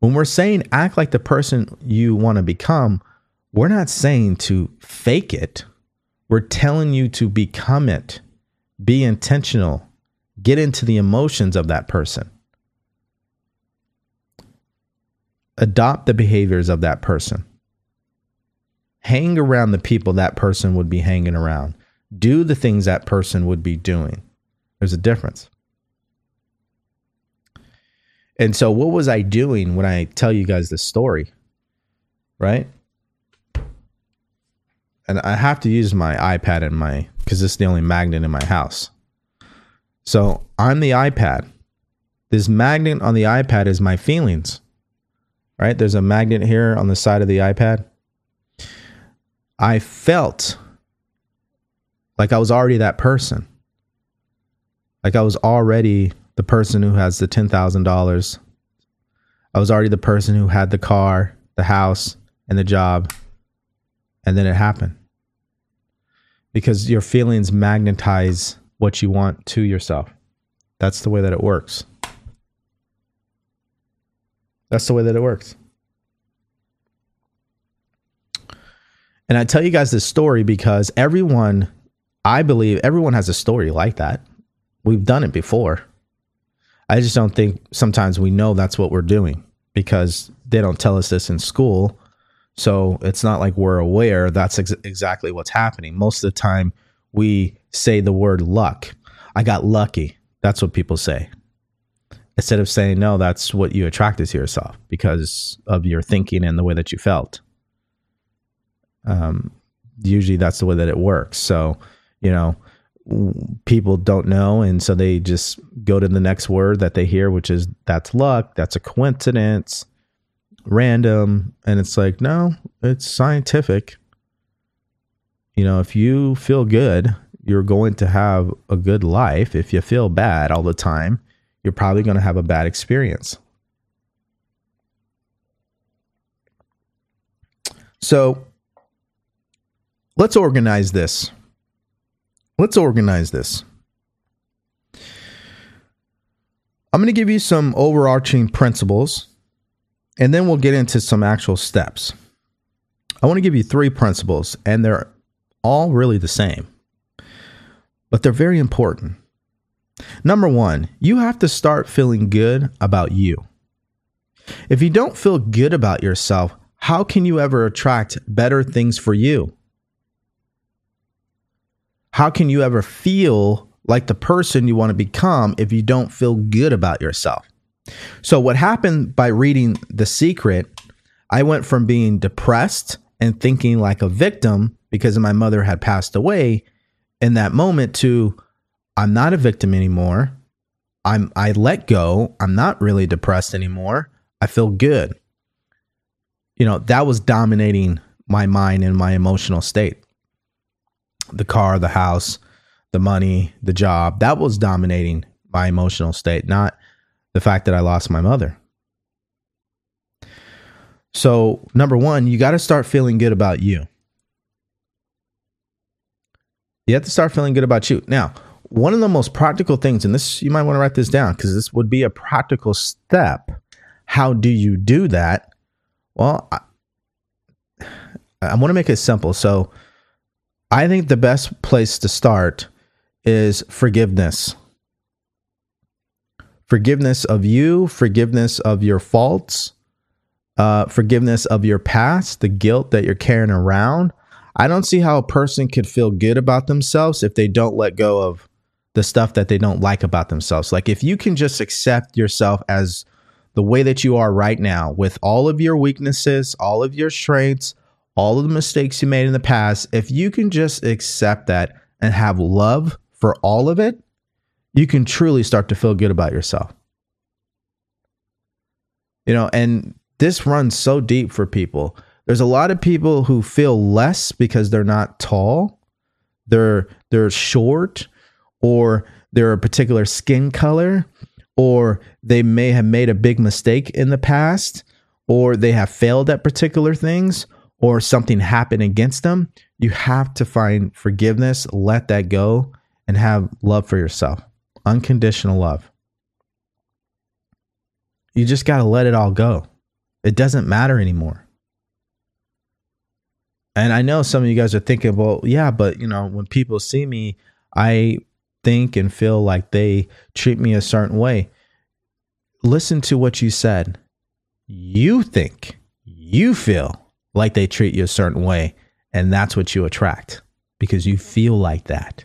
When we're saying act like the person you want to become, we're not saying to fake it. We're telling you to become it. Be intentional Get into the emotions of that person. Adopt the behaviors of that person. Hang around the people that person would be hanging around. Do the things that person would be doing. There's a difference. And so, what was I doing when I tell you guys this story? Right? And I have to use my iPad and my, because this is the only magnet in my house. So I'm the iPad. This magnet on the iPad is my feelings, right? There's a magnet here on the side of the iPad. I felt like I was already that person. Like I was already the person who has the $10,000. I was already the person who had the car, the house, and the job. And then it happened. Because your feelings magnetize what you want to yourself. That's the way that it works. That's the way that it works. And I tell you guys this story because everyone, I believe everyone has a story like that. We've done it before. I just don't think sometimes we know that's what we're doing because they don't tell us this in school. So it's not like we're aware that's ex- exactly what's happening. Most of the time, we say the word luck. I got lucky. That's what people say. Instead of saying, no, that's what you attracted to yourself because of your thinking and the way that you felt. Um, usually that's the way that it works. So, you know, people don't know. And so they just go to the next word that they hear, which is that's luck, that's a coincidence, random. And it's like, no, it's scientific you know, if you feel good, you're going to have a good life. If you feel bad all the time, you're probably going to have a bad experience. So let's organize this. Let's organize this. I'm going to give you some overarching principles and then we'll get into some actual steps. I want to give you three principles, and they're all really the same, but they're very important. Number one, you have to start feeling good about you. If you don't feel good about yourself, how can you ever attract better things for you? How can you ever feel like the person you want to become if you don't feel good about yourself? So, what happened by reading The Secret, I went from being depressed and thinking like a victim because my mother had passed away in that moment to I'm not a victim anymore. I'm I let go. I'm not really depressed anymore. I feel good. You know, that was dominating my mind and my emotional state. The car, the house, the money, the job, that was dominating my emotional state, not the fact that I lost my mother. So, number one, you got to start feeling good about you. You have to start feeling good about you. Now, one of the most practical things, and this you might want to write this down because this would be a practical step. How do you do that? Well, I, I want to make it simple. So, I think the best place to start is forgiveness. Forgiveness of you, forgiveness of your faults, uh, forgiveness of your past, the guilt that you're carrying around. I don't see how a person could feel good about themselves if they don't let go of the stuff that they don't like about themselves. Like if you can just accept yourself as the way that you are right now with all of your weaknesses, all of your strengths, all of the mistakes you made in the past, if you can just accept that and have love for all of it, you can truly start to feel good about yourself. You know, and this runs so deep for people. There's a lot of people who feel less because they're not tall, they're they're short, or they're a particular skin color, or they may have made a big mistake in the past, or they have failed at particular things, or something happened against them. You have to find forgiveness, let that go, and have love for yourself. Unconditional love. You just got to let it all go. It doesn't matter anymore. And I know some of you guys are thinking, well, yeah, but you know, when people see me, I think and feel like they treat me a certain way. Listen to what you said. You think, you feel like they treat you a certain way, and that's what you attract because you feel like that.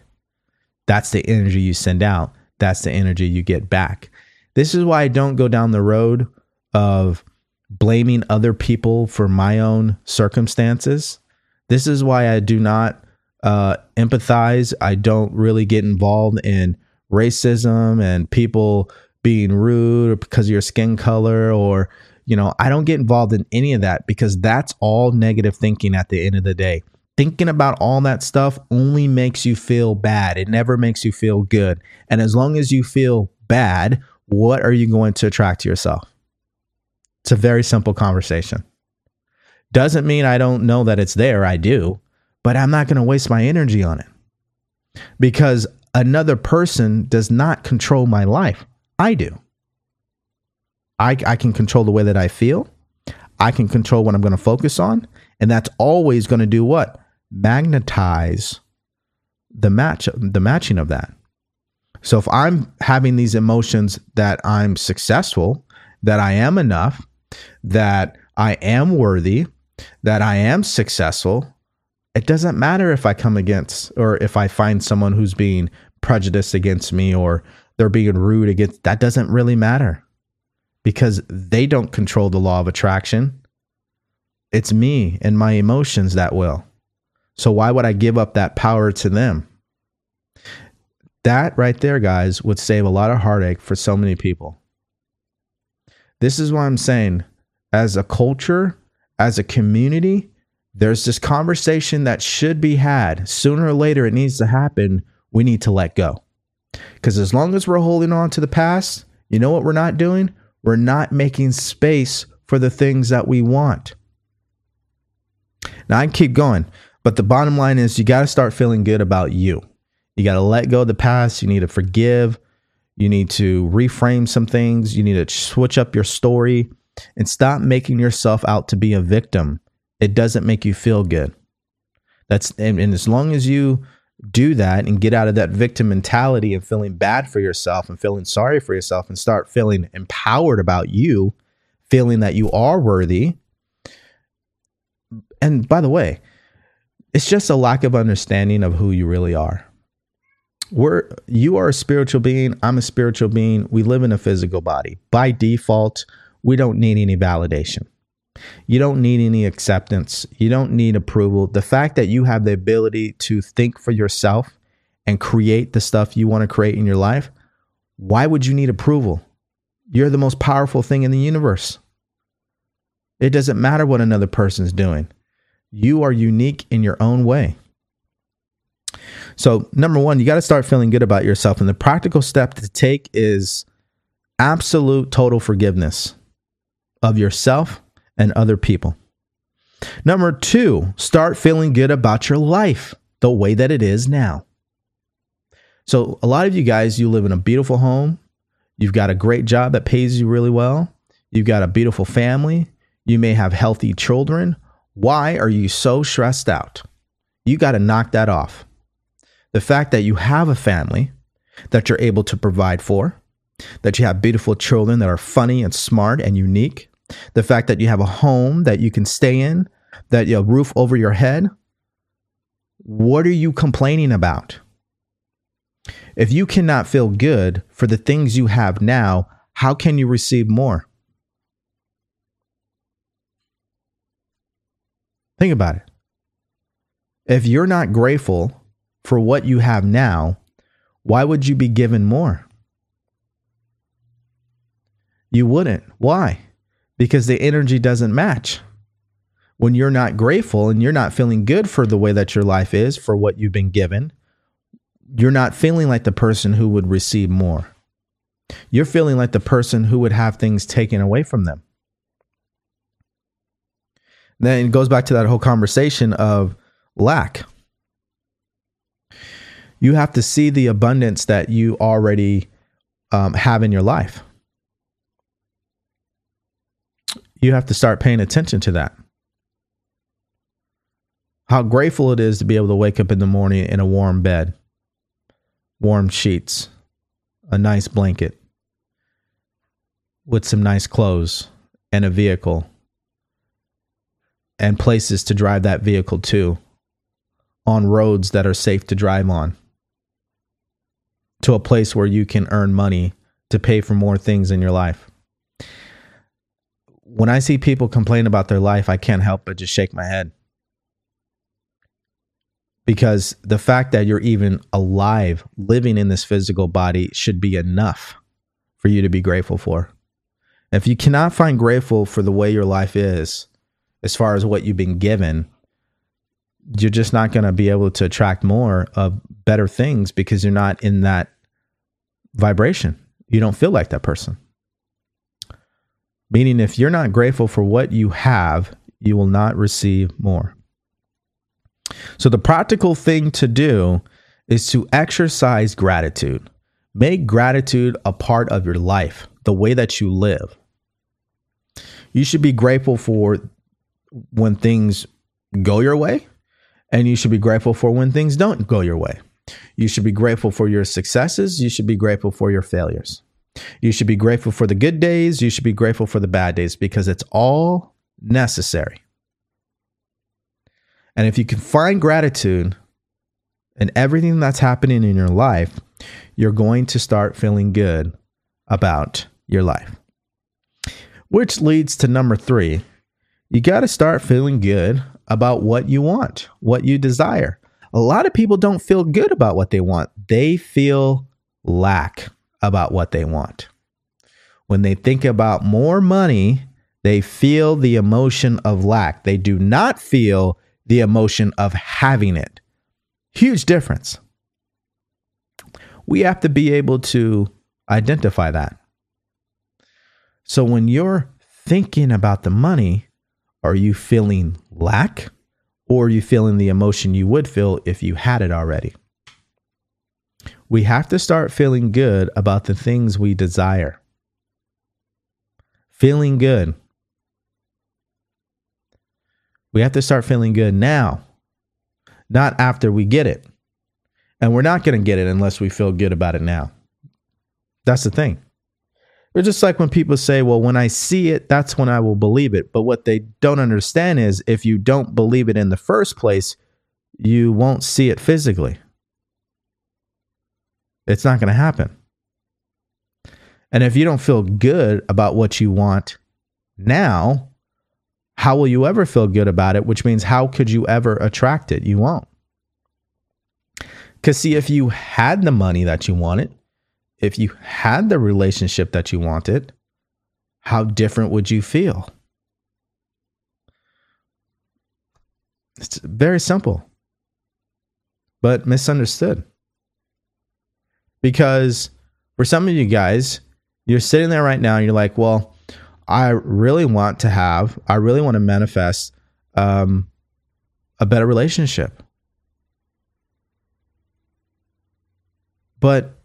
That's the energy you send out, that's the energy you get back. This is why I don't go down the road of blaming other people for my own circumstances. This is why I do not uh, empathize. I don't really get involved in racism and people being rude because of your skin color or you know i don't get involved in any of that because that's all negative thinking at the end of the day. Thinking about all that stuff only makes you feel bad. It never makes you feel good. And as long as you feel bad what are you going to attract to yourself? It's a very simple conversation. Doesn't mean i don't know that it's there i do but I'm not going to waste my energy on it. Because another person does not control my life. I do. I, I can control the way that I feel. I can control what I'm going to focus on. And that's always going to do what? Magnetize the match, the matching of that. So if I'm having these emotions that I'm successful, that I am enough, that I am worthy, that I am successful, it doesn't matter if I come against or if I find someone who's being prejudiced against me or they're being rude against that doesn't really matter because they don't control the law of attraction. It's me and my emotions that will. So why would I give up that power to them? That right there, guys, would save a lot of heartache for so many people. This is why I'm saying, as a culture, as a community, there's this conversation that should be had. Sooner or later, it needs to happen. We need to let go. Because as long as we're holding on to the past, you know what we're not doing? We're not making space for the things that we want. Now, I can keep going, but the bottom line is you got to start feeling good about you. You got to let go of the past. You need to forgive. You need to reframe some things. You need to switch up your story and stop making yourself out to be a victim it doesn't make you feel good. That's and, and as long as you do that and get out of that victim mentality and feeling bad for yourself and feeling sorry for yourself and start feeling empowered about you, feeling that you are worthy. And by the way, it's just a lack of understanding of who you really are. We're you are a spiritual being, I'm a spiritual being. We live in a physical body. By default, we don't need any validation. You don't need any acceptance. You don't need approval. The fact that you have the ability to think for yourself and create the stuff you want to create in your life, why would you need approval? You're the most powerful thing in the universe. It doesn't matter what another person's doing. You are unique in your own way. So, number one, you got to start feeling good about yourself. And the practical step to take is absolute total forgiveness of yourself and other people. Number two, start feeling good about your life the way that it is now. So, a lot of you guys, you live in a beautiful home. You've got a great job that pays you really well. You've got a beautiful family. You may have healthy children. Why are you so stressed out? You got to knock that off. The fact that you have a family that you're able to provide for, that you have beautiful children that are funny and smart and unique, the fact that you have a home that you can stay in, that you have a roof over your head. What are you complaining about? If you cannot feel good for the things you have now, how can you receive more? Think about it. If you're not grateful for what you have now, why would you be given more? You wouldn't. Why? Because the energy doesn't match. When you're not grateful and you're not feeling good for the way that your life is, for what you've been given, you're not feeling like the person who would receive more. You're feeling like the person who would have things taken away from them. Then it goes back to that whole conversation of lack. You have to see the abundance that you already um, have in your life. You have to start paying attention to that. How grateful it is to be able to wake up in the morning in a warm bed, warm sheets, a nice blanket, with some nice clothes and a vehicle and places to drive that vehicle to on roads that are safe to drive on to a place where you can earn money to pay for more things in your life. When I see people complain about their life, I can't help but just shake my head. Because the fact that you're even alive, living in this physical body, should be enough for you to be grateful for. If you cannot find grateful for the way your life is, as far as what you've been given, you're just not going to be able to attract more of better things because you're not in that vibration. You don't feel like that person. Meaning, if you're not grateful for what you have, you will not receive more. So, the practical thing to do is to exercise gratitude. Make gratitude a part of your life, the way that you live. You should be grateful for when things go your way, and you should be grateful for when things don't go your way. You should be grateful for your successes. You should be grateful for your failures. You should be grateful for the good days. You should be grateful for the bad days because it's all necessary. And if you can find gratitude in everything that's happening in your life, you're going to start feeling good about your life. Which leads to number three you got to start feeling good about what you want, what you desire. A lot of people don't feel good about what they want, they feel lack about what they want. When they think about more money, they feel the emotion of lack. They do not feel the emotion of having it. Huge difference. We have to be able to identify that. So when you're thinking about the money, are you feeling lack or are you feeling the emotion you would feel if you had it already? We have to start feeling good about the things we desire. Feeling good. We have to start feeling good now, not after we get it. And we're not going to get it unless we feel good about it now. That's the thing. It's just like when people say, well, when I see it, that's when I will believe it. But what they don't understand is if you don't believe it in the first place, you won't see it physically. It's not going to happen. And if you don't feel good about what you want now, how will you ever feel good about it? Which means, how could you ever attract it? You won't. Because, see, if you had the money that you wanted, if you had the relationship that you wanted, how different would you feel? It's very simple, but misunderstood. Because for some of you guys, you're sitting there right now and you're like, well, I really want to have, I really want to manifest um, a better relationship. but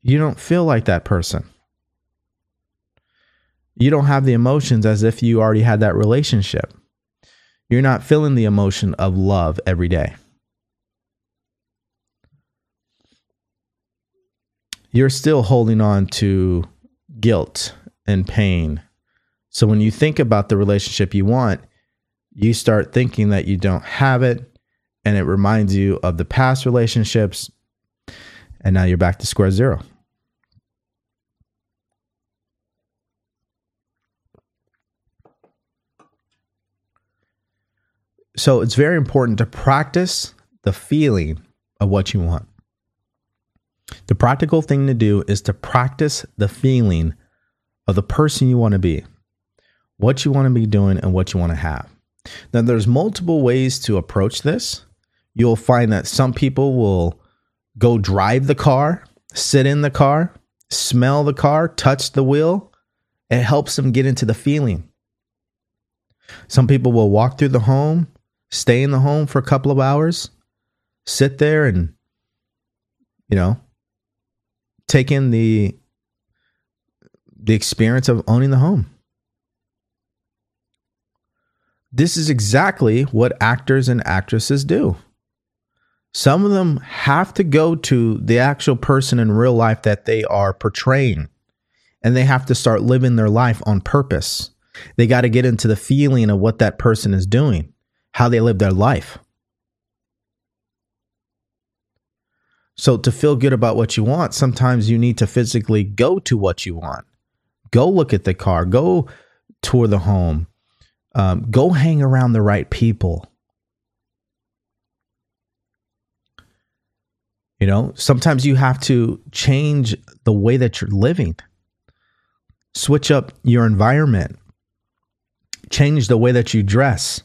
you don't feel like that person. You don't have the emotions as if you already had that relationship. You're not feeling the emotion of love every day. You're still holding on to guilt and pain. So when you think about the relationship you want, you start thinking that you don't have it and it reminds you of the past relationships and now you're back to square zero. So it's very important to practice the feeling of what you want. The practical thing to do is to practice the feeling of the person you want to be, what you want to be doing, and what you want to have. Now, there's multiple ways to approach this. You'll find that some people will go drive the car, sit in the car, smell the car, touch the wheel. It helps them get into the feeling. Some people will walk through the home, stay in the home for a couple of hours, sit there and, you know, take in the the experience of owning the home. This is exactly what actors and actresses do. Some of them have to go to the actual person in real life that they are portraying, and they have to start living their life on purpose. They got to get into the feeling of what that person is doing, how they live their life. So, to feel good about what you want, sometimes you need to physically go to what you want. Go look at the car, go tour the home, um, go hang around the right people. You know, sometimes you have to change the way that you're living, switch up your environment, change the way that you dress.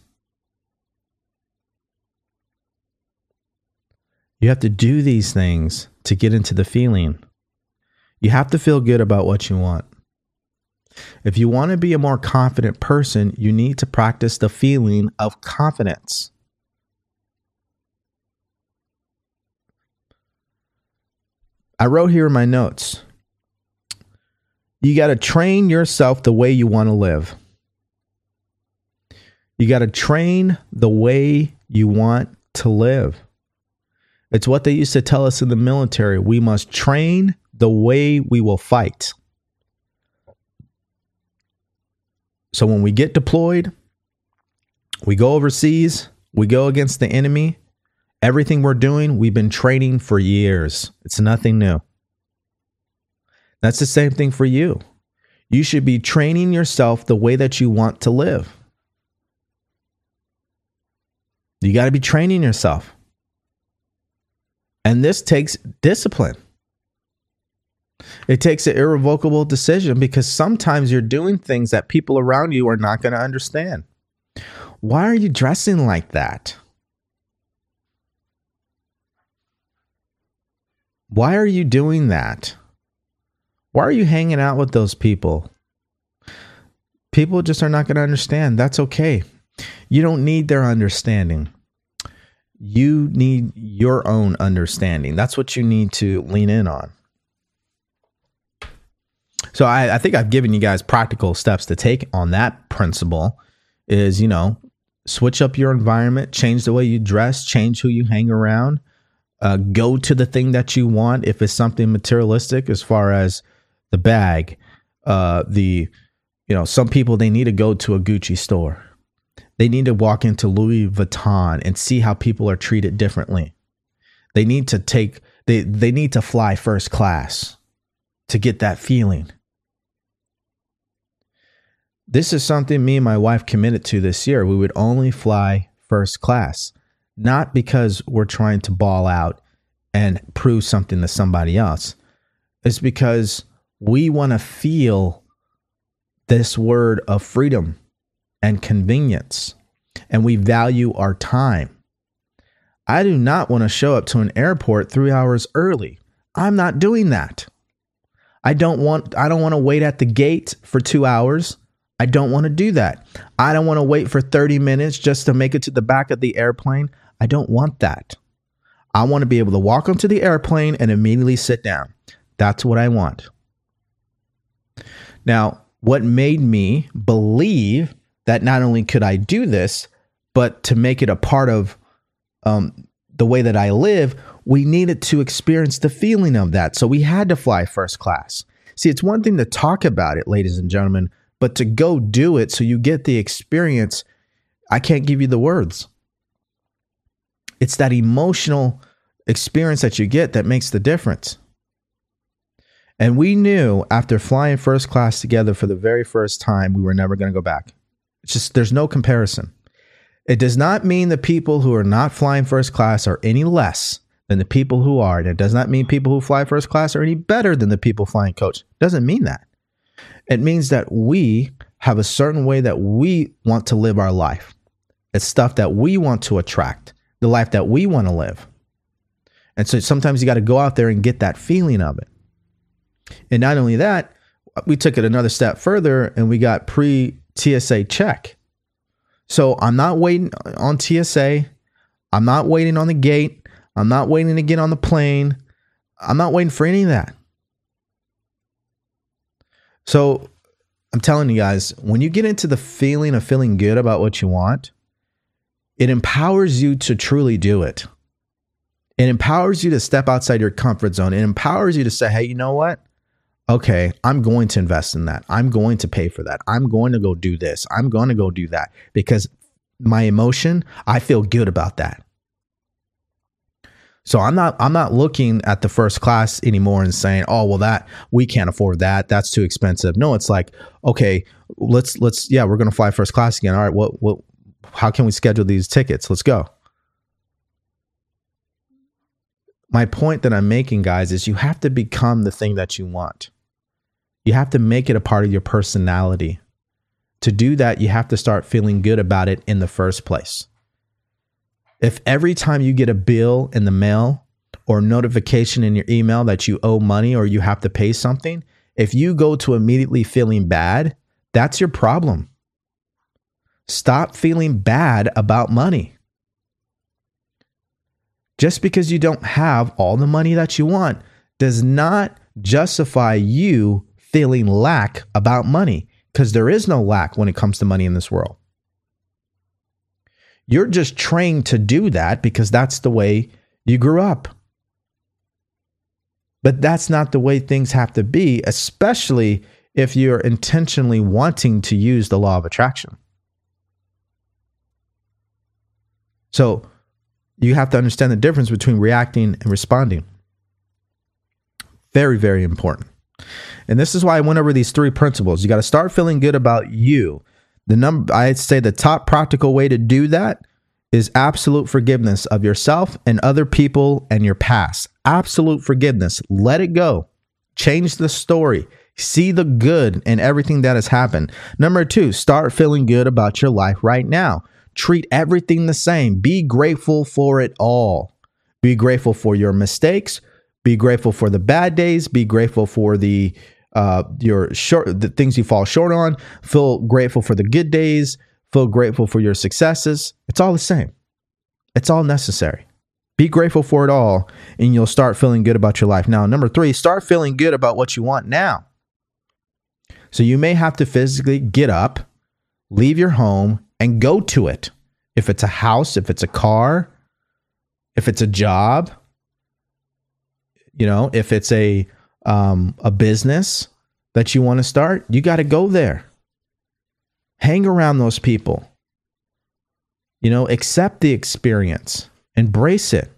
You have to do these things to get into the feeling. You have to feel good about what you want. If you want to be a more confident person, you need to practice the feeling of confidence. I wrote here in my notes you got to train yourself the way you want to live. You got to train the way you want to live. It's what they used to tell us in the military. We must train the way we will fight. So when we get deployed, we go overseas, we go against the enemy. Everything we're doing, we've been training for years. It's nothing new. That's the same thing for you. You should be training yourself the way that you want to live. You got to be training yourself. And this takes discipline. It takes an irrevocable decision because sometimes you're doing things that people around you are not going to understand. Why are you dressing like that? Why are you doing that? Why are you hanging out with those people? People just are not going to understand. That's okay. You don't need their understanding. You need your own understanding. That's what you need to lean in on. So I, I think I've given you guys practical steps to take on that principle is, you know, switch up your environment, change the way you dress, change who you hang around, uh, go to the thing that you want. If it's something materialistic, as far as the bag, uh, the, you know, some people, they need to go to a Gucci store. They need to walk into Louis Vuitton and see how people are treated differently. They need to take, they, they need to fly first class to get that feeling. This is something me and my wife committed to this year. We would only fly first class, not because we're trying to ball out and prove something to somebody else. It's because we want to feel this word of freedom and convenience, and we value our time. I do not want to show up to an airport three hours early. I'm not doing that. I don't want I don't want to wait at the gate for two hours. I don't want to do that. I don't want to wait for 30 minutes just to make it to the back of the airplane. I don't want that. I want to be able to walk onto the airplane and immediately sit down. That's what I want. Now, what made me believe that not only could I do this, but to make it a part of um, the way that I live, we needed to experience the feeling of that. So we had to fly first class. See, it's one thing to talk about it, ladies and gentlemen, but to go do it so you get the experience, I can't give you the words. It's that emotional experience that you get that makes the difference. And we knew after flying first class together for the very first time, we were never going to go back. It's just, there's no comparison. It does not mean the people who are not flying first class are any less than the people who are. And it does not mean people who fly first class are any better than the people flying coach. It doesn't mean that. It means that we have a certain way that we want to live our life. It's stuff that we want to attract, the life that we want to live. And so sometimes you got to go out there and get that feeling of it. And not only that, we took it another step further and we got pre TSA check. So I'm not waiting on TSA. I'm not waiting on the gate. I'm not waiting to get on the plane. I'm not waiting for any of that. So I'm telling you guys, when you get into the feeling of feeling good about what you want, it empowers you to truly do it. It empowers you to step outside your comfort zone. It empowers you to say, hey, you know what? Okay, I'm going to invest in that. I'm going to pay for that. I'm going to go do this. I'm going to go do that because my emotion, I feel good about that. So I'm not I'm not looking at the first class anymore and saying, "Oh, well that we can't afford that. That's too expensive." No, it's like, "Okay, let's let's yeah, we're going to fly first class again. All right, what what how can we schedule these tickets? Let's go." My point that I'm making, guys, is you have to become the thing that you want. You have to make it a part of your personality. To do that, you have to start feeling good about it in the first place. If every time you get a bill in the mail or notification in your email that you owe money or you have to pay something, if you go to immediately feeling bad, that's your problem. Stop feeling bad about money. Just because you don't have all the money that you want does not justify you feeling lack about money because there is no lack when it comes to money in this world. You're just trained to do that because that's the way you grew up. But that's not the way things have to be, especially if you're intentionally wanting to use the law of attraction. So you have to understand the difference between reacting and responding. Very, very important. And this is why I went over these three principles. You got to start feeling good about you. The number I'd say the top practical way to do that is absolute forgiveness of yourself and other people and your past. Absolute forgiveness. Let it go. Change the story. See the good in everything that has happened. Number two, start feeling good about your life right now. Treat everything the same. Be grateful for it all. Be grateful for your mistakes. Be grateful for the bad days. Be grateful for the uh, your short the things you fall short on. Feel grateful for the good days. Feel grateful for your successes. It's all the same. It's all necessary. Be grateful for it all, and you'll start feeling good about your life. Now, number three, start feeling good about what you want now. So you may have to physically get up, leave your home, and go to it. If it's a house, if it's a car, if it's a job, you know, if it's a um, a business that you want to start, you got to go there. Hang around those people. You know, accept the experience, embrace it.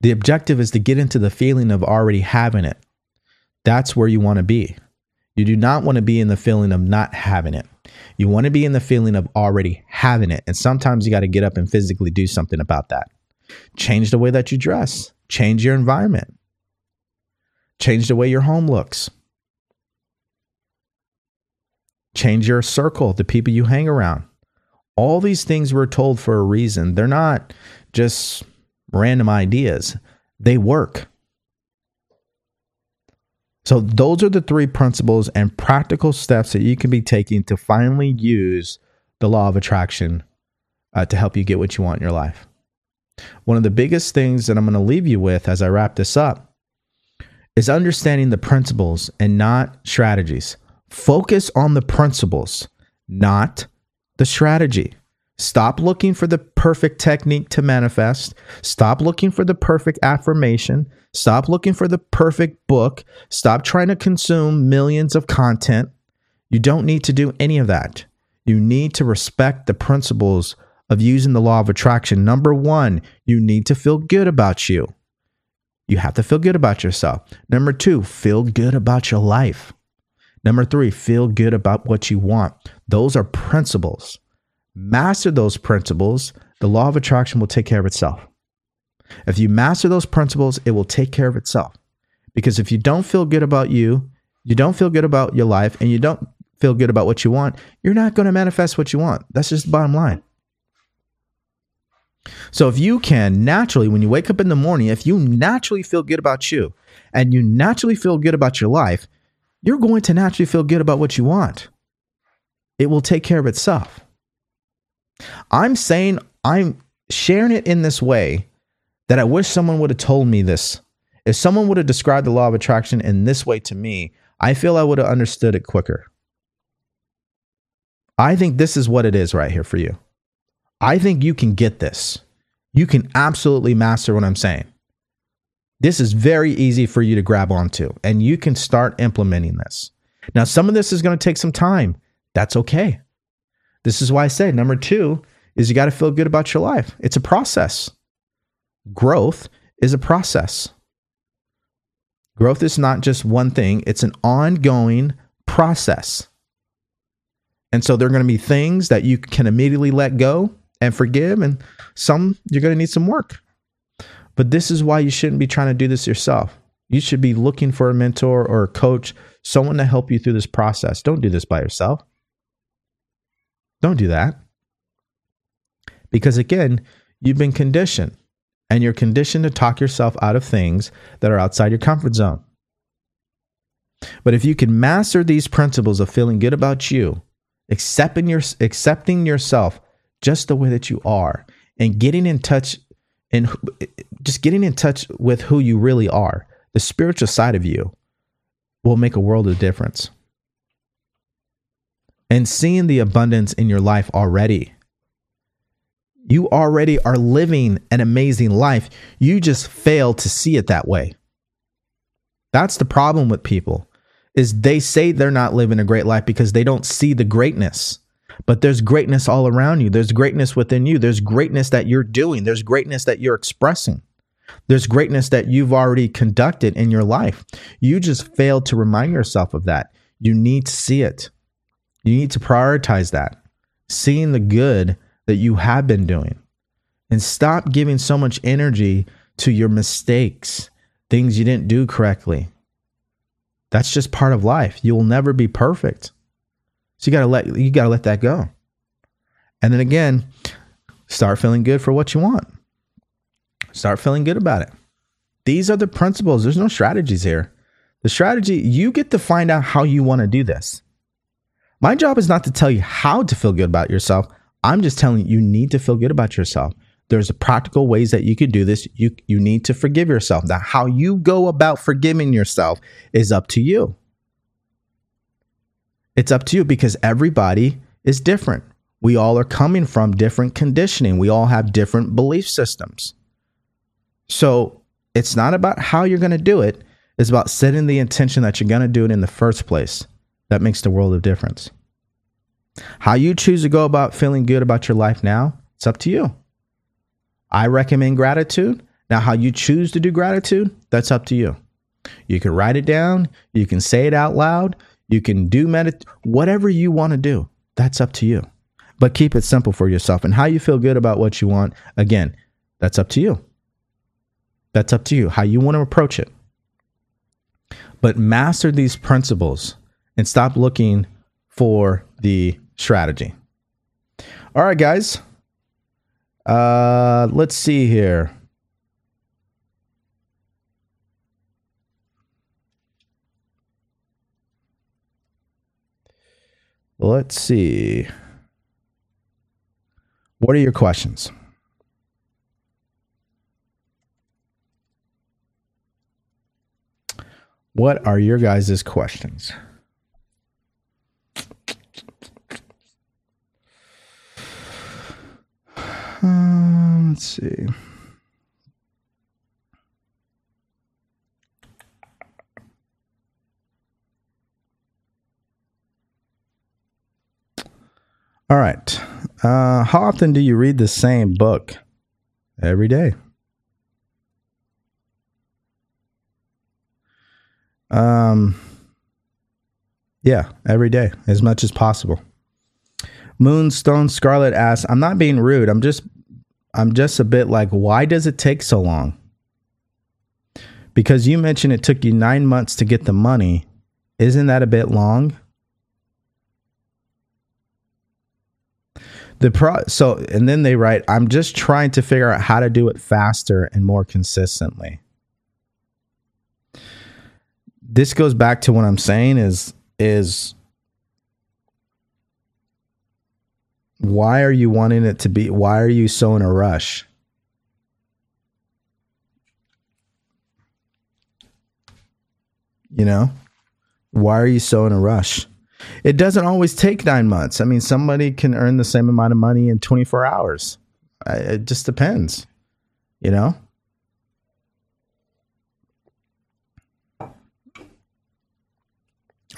The objective is to get into the feeling of already having it. That's where you want to be. You do not want to be in the feeling of not having it. You want to be in the feeling of already having it. And sometimes you got to get up and physically do something about that. Change the way that you dress, change your environment, change the way your home looks, change your circle, the people you hang around. All these things were told for a reason. They're not just random ideas, they work. So, those are the three principles and practical steps that you can be taking to finally use the law of attraction uh, to help you get what you want in your life. one of the biggest things that I'm going to leave you with as I wrap this up is understanding the principles and not strategies. Focus on the principles, not the strategy. Stop looking for the perfect technique to manifest. Stop looking for the perfect affirmation. Stop looking for the perfect book. Stop trying to consume millions of content. You don't need to do any of that. You need to respect the principles of using the law of attraction. Number one, you need to feel good about you. You have to feel good about yourself. Number two, feel good about your life. Number three, feel good about what you want. Those are principles. Master those principles, the law of attraction will take care of itself. If you master those principles, it will take care of itself. Because if you don't feel good about you, you don't feel good about your life, and you don't feel good about what you want, you're not going to manifest what you want. That's just the bottom line. So if you can naturally, when you wake up in the morning, if you naturally feel good about you and you naturally feel good about your life, you're going to naturally feel good about what you want. It will take care of itself. I'm saying, I'm sharing it in this way that I wish someone would have told me this. If someone would have described the law of attraction in this way to me, I feel I would have understood it quicker. I think this is what it is right here for you. I think you can get this. You can absolutely master what I'm saying. This is very easy for you to grab onto, and you can start implementing this. Now, some of this is going to take some time. That's okay. This is why I say number two is you got to feel good about your life. It's a process. Growth is a process. Growth is not just one thing, it's an ongoing process. And so there are going to be things that you can immediately let go and forgive, and some you're going to need some work. But this is why you shouldn't be trying to do this yourself. You should be looking for a mentor or a coach, someone to help you through this process. Don't do this by yourself. Don't do that. Because again, you've been conditioned and you're conditioned to talk yourself out of things that are outside your comfort zone. But if you can master these principles of feeling good about you, accepting your accepting yourself just the way that you are and getting in touch and just getting in touch with who you really are, the spiritual side of you will make a world of difference. And seeing the abundance in your life already. You already are living an amazing life. You just fail to see it that way. That's the problem with people is they say they're not living a great life because they don't see the greatness. But there's greatness all around you. There's greatness within you. There's greatness that you're doing. There's greatness that you're expressing. There's greatness that you've already conducted in your life. You just fail to remind yourself of that. You need to see it. You need to prioritize that, seeing the good that you have been doing. And stop giving so much energy to your mistakes, things you didn't do correctly. That's just part of life. You will never be perfect. So you gotta let you gotta let that go. And then again, start feeling good for what you want. Start feeling good about it. These are the principles. There's no strategies here. The strategy, you get to find out how you want to do this. My job is not to tell you how to feel good about yourself. I'm just telling you, you need to feel good about yourself. There's practical ways that you could do this. You, you need to forgive yourself. Now, how you go about forgiving yourself is up to you. It's up to you because everybody is different. We all are coming from different conditioning. We all have different belief systems. So it's not about how you're going to do it, it's about setting the intention that you're going to do it in the first place. That makes the world of difference. How you choose to go about feeling good about your life now, it's up to you. I recommend gratitude. Now, how you choose to do gratitude, that's up to you. You can write it down, you can say it out loud, you can do medit whatever you want to do. That's up to you. But keep it simple for yourself. And how you feel good about what you want, again, that's up to you. That's up to you, how you want to approach it. But master these principles and stop looking for the strategy. All right, guys. Uh, let's see here. Let's see. What are your questions? What are your guys' questions? Let's see. All right. Uh, how often do you read the same book? Every day. Um, yeah, every day, as much as possible. Moonstone Scarlet asks, "I'm not being rude. I'm just, I'm just a bit like, why does it take so long? Because you mentioned it took you nine months to get the money. Isn't that a bit long?" The pro so and then they write, I'm just trying to figure out how to do it faster and more consistently. This goes back to what I'm saying is is why are you wanting it to be why are you so in a rush? You know? Why are you so in a rush? It doesn't always take nine months. I mean, somebody can earn the same amount of money in 24 hours. It just depends, you know?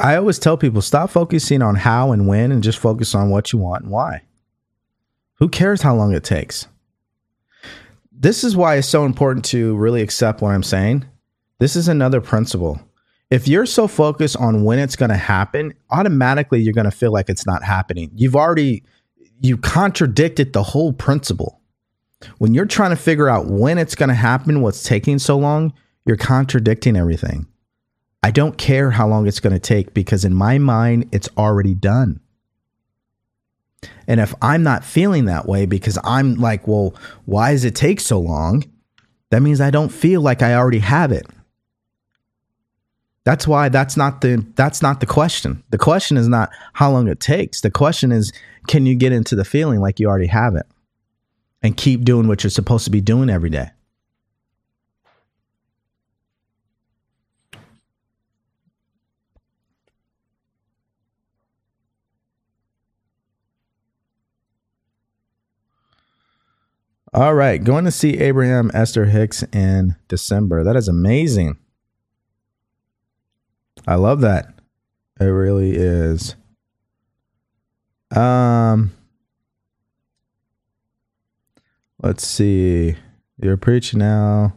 I always tell people stop focusing on how and when and just focus on what you want and why. Who cares how long it takes? This is why it's so important to really accept what I'm saying. This is another principle if you're so focused on when it's going to happen, automatically you're going to feel like it's not happening. You've already you contradicted the whole principle. When you're trying to figure out when it's going to happen, what's taking so long, you're contradicting everything. I don't care how long it's going to take because in my mind it's already done. And if I'm not feeling that way because I'm like, well, why does it take so long? That means I don't feel like I already have it. That's why that's not the that's not the question. The question is not how long it takes. The question is can you get into the feeling like you already have it and keep doing what you're supposed to be doing every day. All right, going to see Abraham Esther Hicks in December. That is amazing. I love that. It really is. Um let's see. You're preaching now.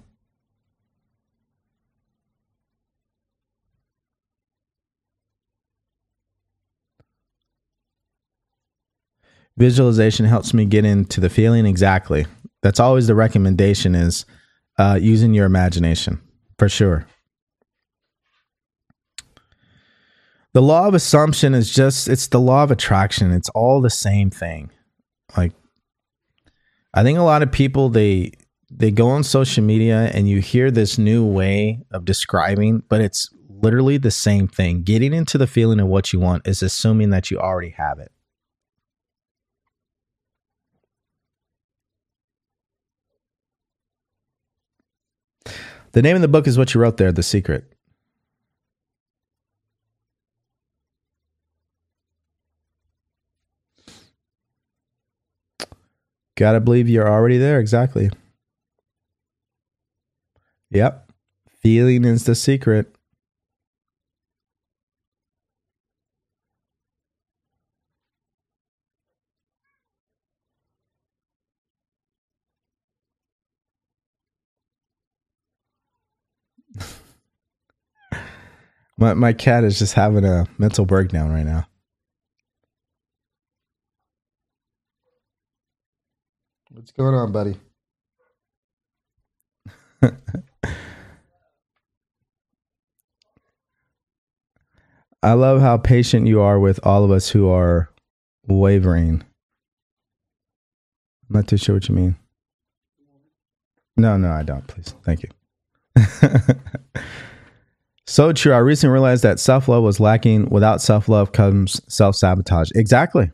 Visualization helps me get into the feeling exactly. That's always the recommendation is uh, using your imagination for sure. the law of assumption is just it's the law of attraction. It's all the same thing. Like i think a lot of people they they go on social media and you hear this new way of describing but it's literally the same thing. Getting into the feeling of what you want is assuming that you already have it the name of the book is what you wrote there the secret Gotta believe you're already there. Exactly. Yep. Feeling is the secret. My my cat is just having a mental breakdown right now. What's going on, buddy? [laughs] I love how patient you are with all of us who are wavering. I'm not too sure what you mean. No, no, I don't. Please. Thank you. [laughs] so true. I recently realized that self love was lacking. Without self love comes self sabotage. Exactly.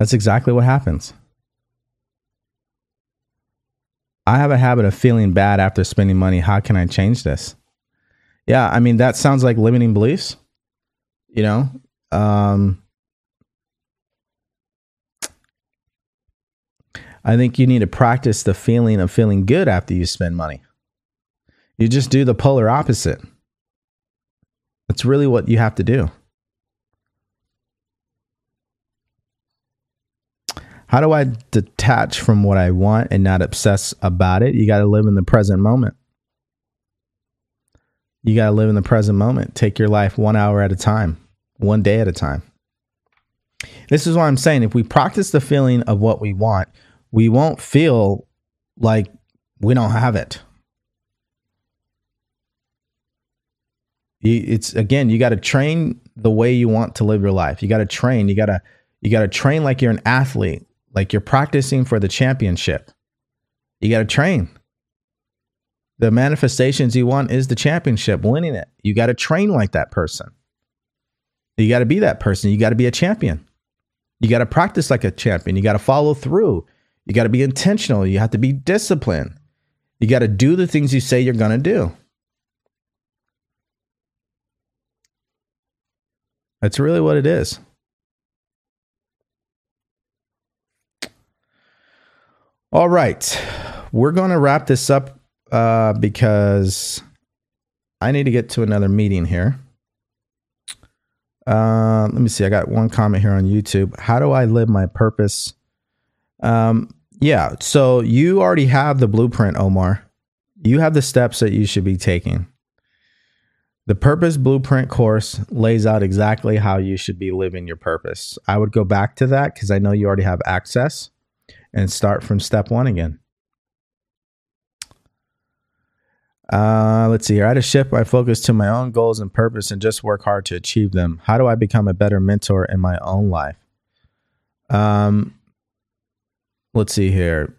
That's exactly what happens. I have a habit of feeling bad after spending money. How can I change this? Yeah, I mean that sounds like limiting beliefs. You know, um, I think you need to practice the feeling of feeling good after you spend money. You just do the polar opposite. That's really what you have to do. How do I detach from what I want and not obsess about it? You got to live in the present moment. You got to live in the present moment. Take your life one hour at a time, one day at a time. This is what I'm saying. If we practice the feeling of what we want, we won't feel like we don't have it. It's again, you got to train the way you want to live your life. You got to train. You got to you got to train like you're an athlete like you're practicing for the championship. You got to train. The manifestations you want is the championship, winning it. You got to train like that person. You got to be that person. You got to be a champion. You got to practice like a champion. You got to follow through. You got to be intentional. You have to be disciplined. You got to do the things you say you're going to do. That's really what it is. All right. We're going to wrap this up uh, because I need to get to another meeting here. Uh, let me see. I got one comment here on YouTube. How do I live my purpose? Um, yeah. So you already have the blueprint, Omar. You have the steps that you should be taking. The Purpose Blueprint course lays out exactly how you should be living your purpose. I would go back to that because I know you already have access and start from step one again. Uh, let's see here. I had to shift my focus to my own goals and purpose and just work hard to achieve them. How do I become a better mentor in my own life? Um, let's see here.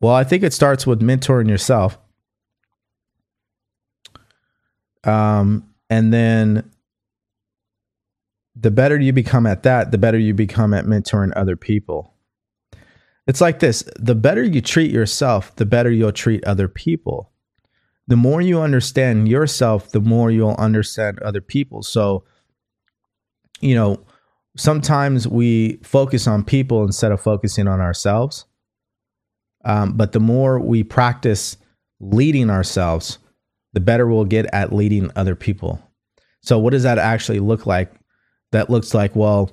Well, I think it starts with mentoring yourself. Um, and then the better you become at that, the better you become at mentoring other people. It's like this the better you treat yourself, the better you'll treat other people. The more you understand yourself, the more you'll understand other people. So, you know, sometimes we focus on people instead of focusing on ourselves. Um, but the more we practice leading ourselves, the better we'll get at leading other people. So, what does that actually look like? That looks like, well,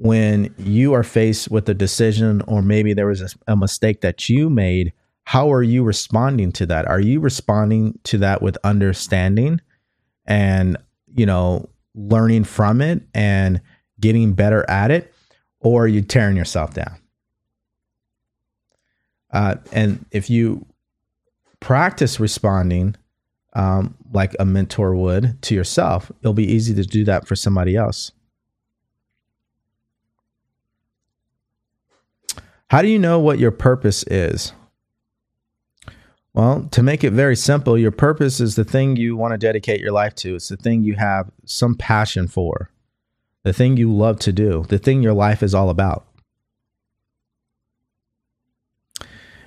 when you are faced with a decision or maybe there was a, a, mistake that you made how are you responding to that are you responding to that with understanding and you know learning from it and getting better at it or are you tearing yourself down uh, and if you practice responding um, like a mentor would to yourself it'll be easy to do that for somebody else How do you know what your purpose is? Well, to make it very simple, your purpose is the thing you want to dedicate your life to. It's the thing you have some passion for, the thing you love to do, the thing your life is all about.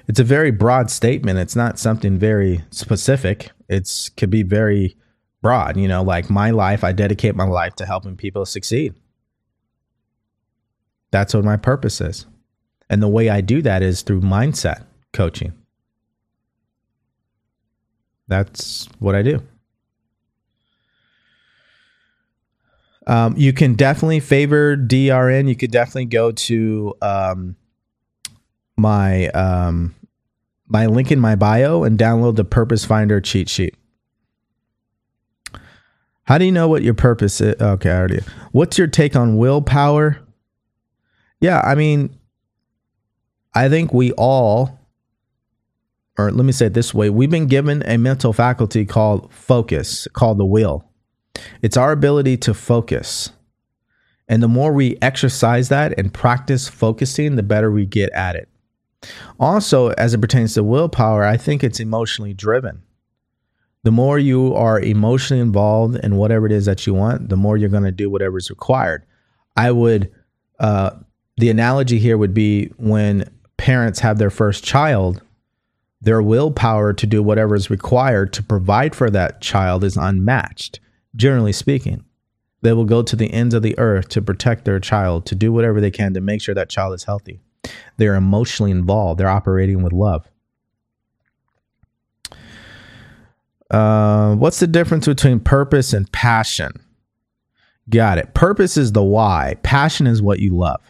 It's a very broad statement. It's not something very specific. It's could be very broad, you know, like my life, I dedicate my life to helping people succeed. That's what my purpose is. And the way I do that is through mindset coaching. That's what I do. Um, you can definitely favor DRN. You could definitely go to um, my um, my link in my bio and download the Purpose Finder cheat sheet. How do you know what your purpose is? Okay, I already. What's your take on willpower? Yeah, I mean, I think we all, or let me say it this way, we've been given a mental faculty called focus, called the will. It's our ability to focus. And the more we exercise that and practice focusing, the better we get at it. Also, as it pertains to willpower, I think it's emotionally driven. The more you are emotionally involved in whatever it is that you want, the more you're going to do whatever is required. I would, uh, the analogy here would be when parents have their first child, their willpower to do whatever is required to provide for that child is unmatched, generally speaking. They will go to the ends of the earth to protect their child, to do whatever they can to make sure that child is healthy. They're emotionally involved, they're operating with love. Uh, what's the difference between purpose and passion? Got it. Purpose is the why, passion is what you love.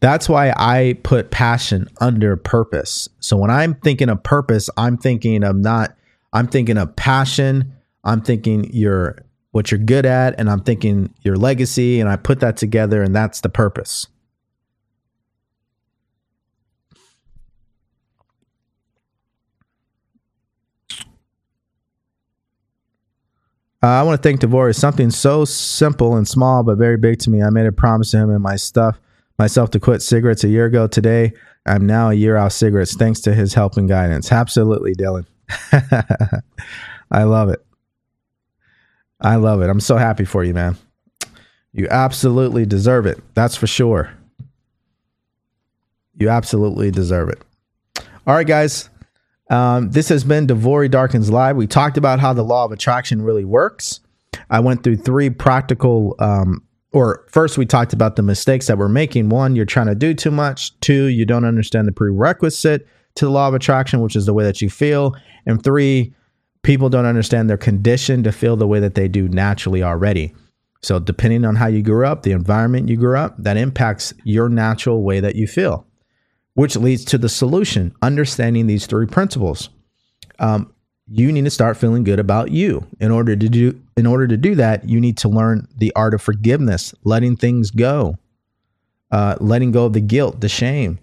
That's why I put passion under purpose. So when I'm thinking of purpose, I'm thinking of not, I'm thinking of passion. I'm thinking your what you're good at, and I'm thinking your legacy, and I put that together, and that's the purpose. Uh, I want to thank DeVory. Something so simple and small, but very big to me. I made a promise to him and my stuff myself to quit cigarettes a year ago. Today, I'm now a year off cigarettes thanks to his help and guidance. Absolutely, Dylan. [laughs] I love it. I love it. I'm so happy for you, man. You absolutely deserve it. That's for sure. You absolutely deserve it. All right, guys. Um, this has been DeVory Darkins Live. We talked about how the law of attraction really works. I went through three practical um, or first we talked about the mistakes that we're making. One, you're trying to do too much. Two, you don't understand the prerequisite to the law of attraction, which is the way that you feel. And three, people don't understand their condition to feel the way that they do naturally already. So, depending on how you grew up, the environment you grew up, that impacts your natural way that you feel, which leads to the solution understanding these three principles. Um, you need to start feeling good about you. In order to do in order to do that, you need to learn the art of forgiveness, letting things go, uh, letting go of the guilt, the shame.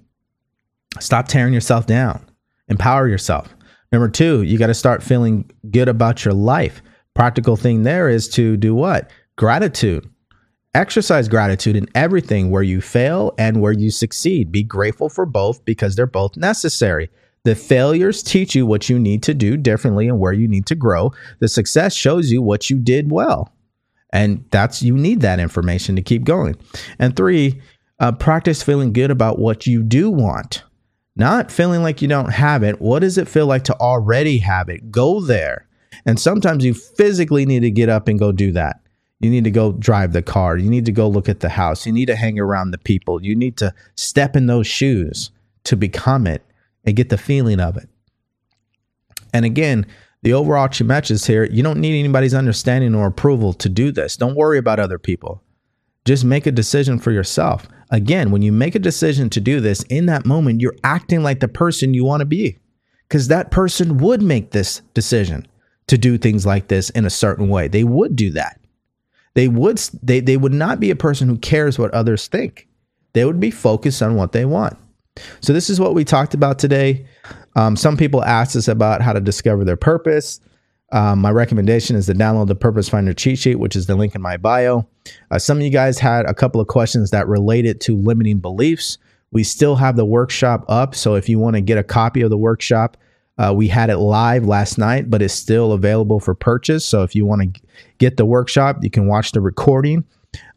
Stop tearing yourself down. Empower yourself. Number two, you got to start feeling good about your life. Practical thing there is to do what? Gratitude. Exercise gratitude in everything where you fail and where you succeed. Be grateful for both because they're both necessary. The failures teach you what you need to do differently and where you need to grow. The success shows you what you did well. And that's you need that information to keep going. And three, uh, practice feeling good about what you do want, not feeling like you don't have it. What does it feel like to already have it? Go there. And sometimes you physically need to get up and go do that. You need to go drive the car. You need to go look at the house. You need to hang around the people. You need to step in those shoes to become it and get the feeling of it. And again, the overarching message here you don't need anybody's understanding or approval to do this. Don't worry about other people. Just make a decision for yourself. Again, when you make a decision to do this, in that moment, you're acting like the person you want to be because that person would make this decision to do things like this in a certain way. They would do that. They would they they would not be a person who cares what others think. They would be focused on what they want. So, this is what we talked about today. Um, some people asked us about how to discover their purpose. Um, my recommendation is to download the Purpose Finder cheat sheet, which is the link in my bio. Uh, some of you guys had a couple of questions that related to limiting beliefs. We still have the workshop up. So, if you want to get a copy of the workshop, uh, we had it live last night, but it's still available for purchase. So, if you want to get the workshop, you can watch the recording.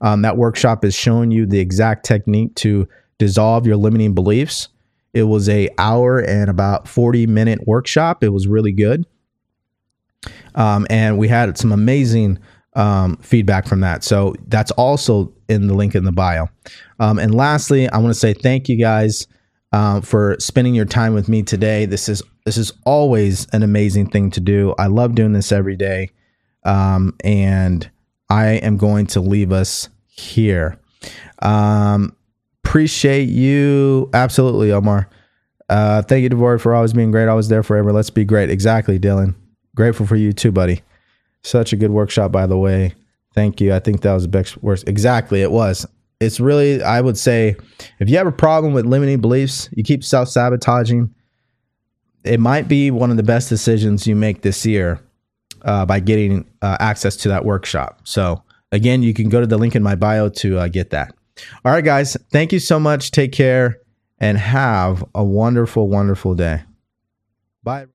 Um, that workshop is showing you the exact technique to dissolve your limiting beliefs. It was a hour and about 40 minute workshop. It was really good. Um, and we had some amazing um, feedback from that. So that's also in the link in the bio. Um, and lastly, I want to say thank you guys uh, for spending your time with me today. This is this is always an amazing thing to do. I love doing this every day, um, and I am going to leave us here. Um, appreciate you. Absolutely, Omar. Uh, thank you, DeVory, for always being great. Always there forever. Let's be great. Exactly, Dylan. Grateful for you too, buddy. Such a good workshop, by the way. Thank you. I think that was the best worst. Exactly, it was. It's really, I would say, if you have a problem with limiting beliefs, you keep self sabotaging, it might be one of the best decisions you make this year uh, by getting uh, access to that workshop. So, again, you can go to the link in my bio to uh, get that. All right, guys. Thank you so much. Take care and have a wonderful, wonderful day. Bye.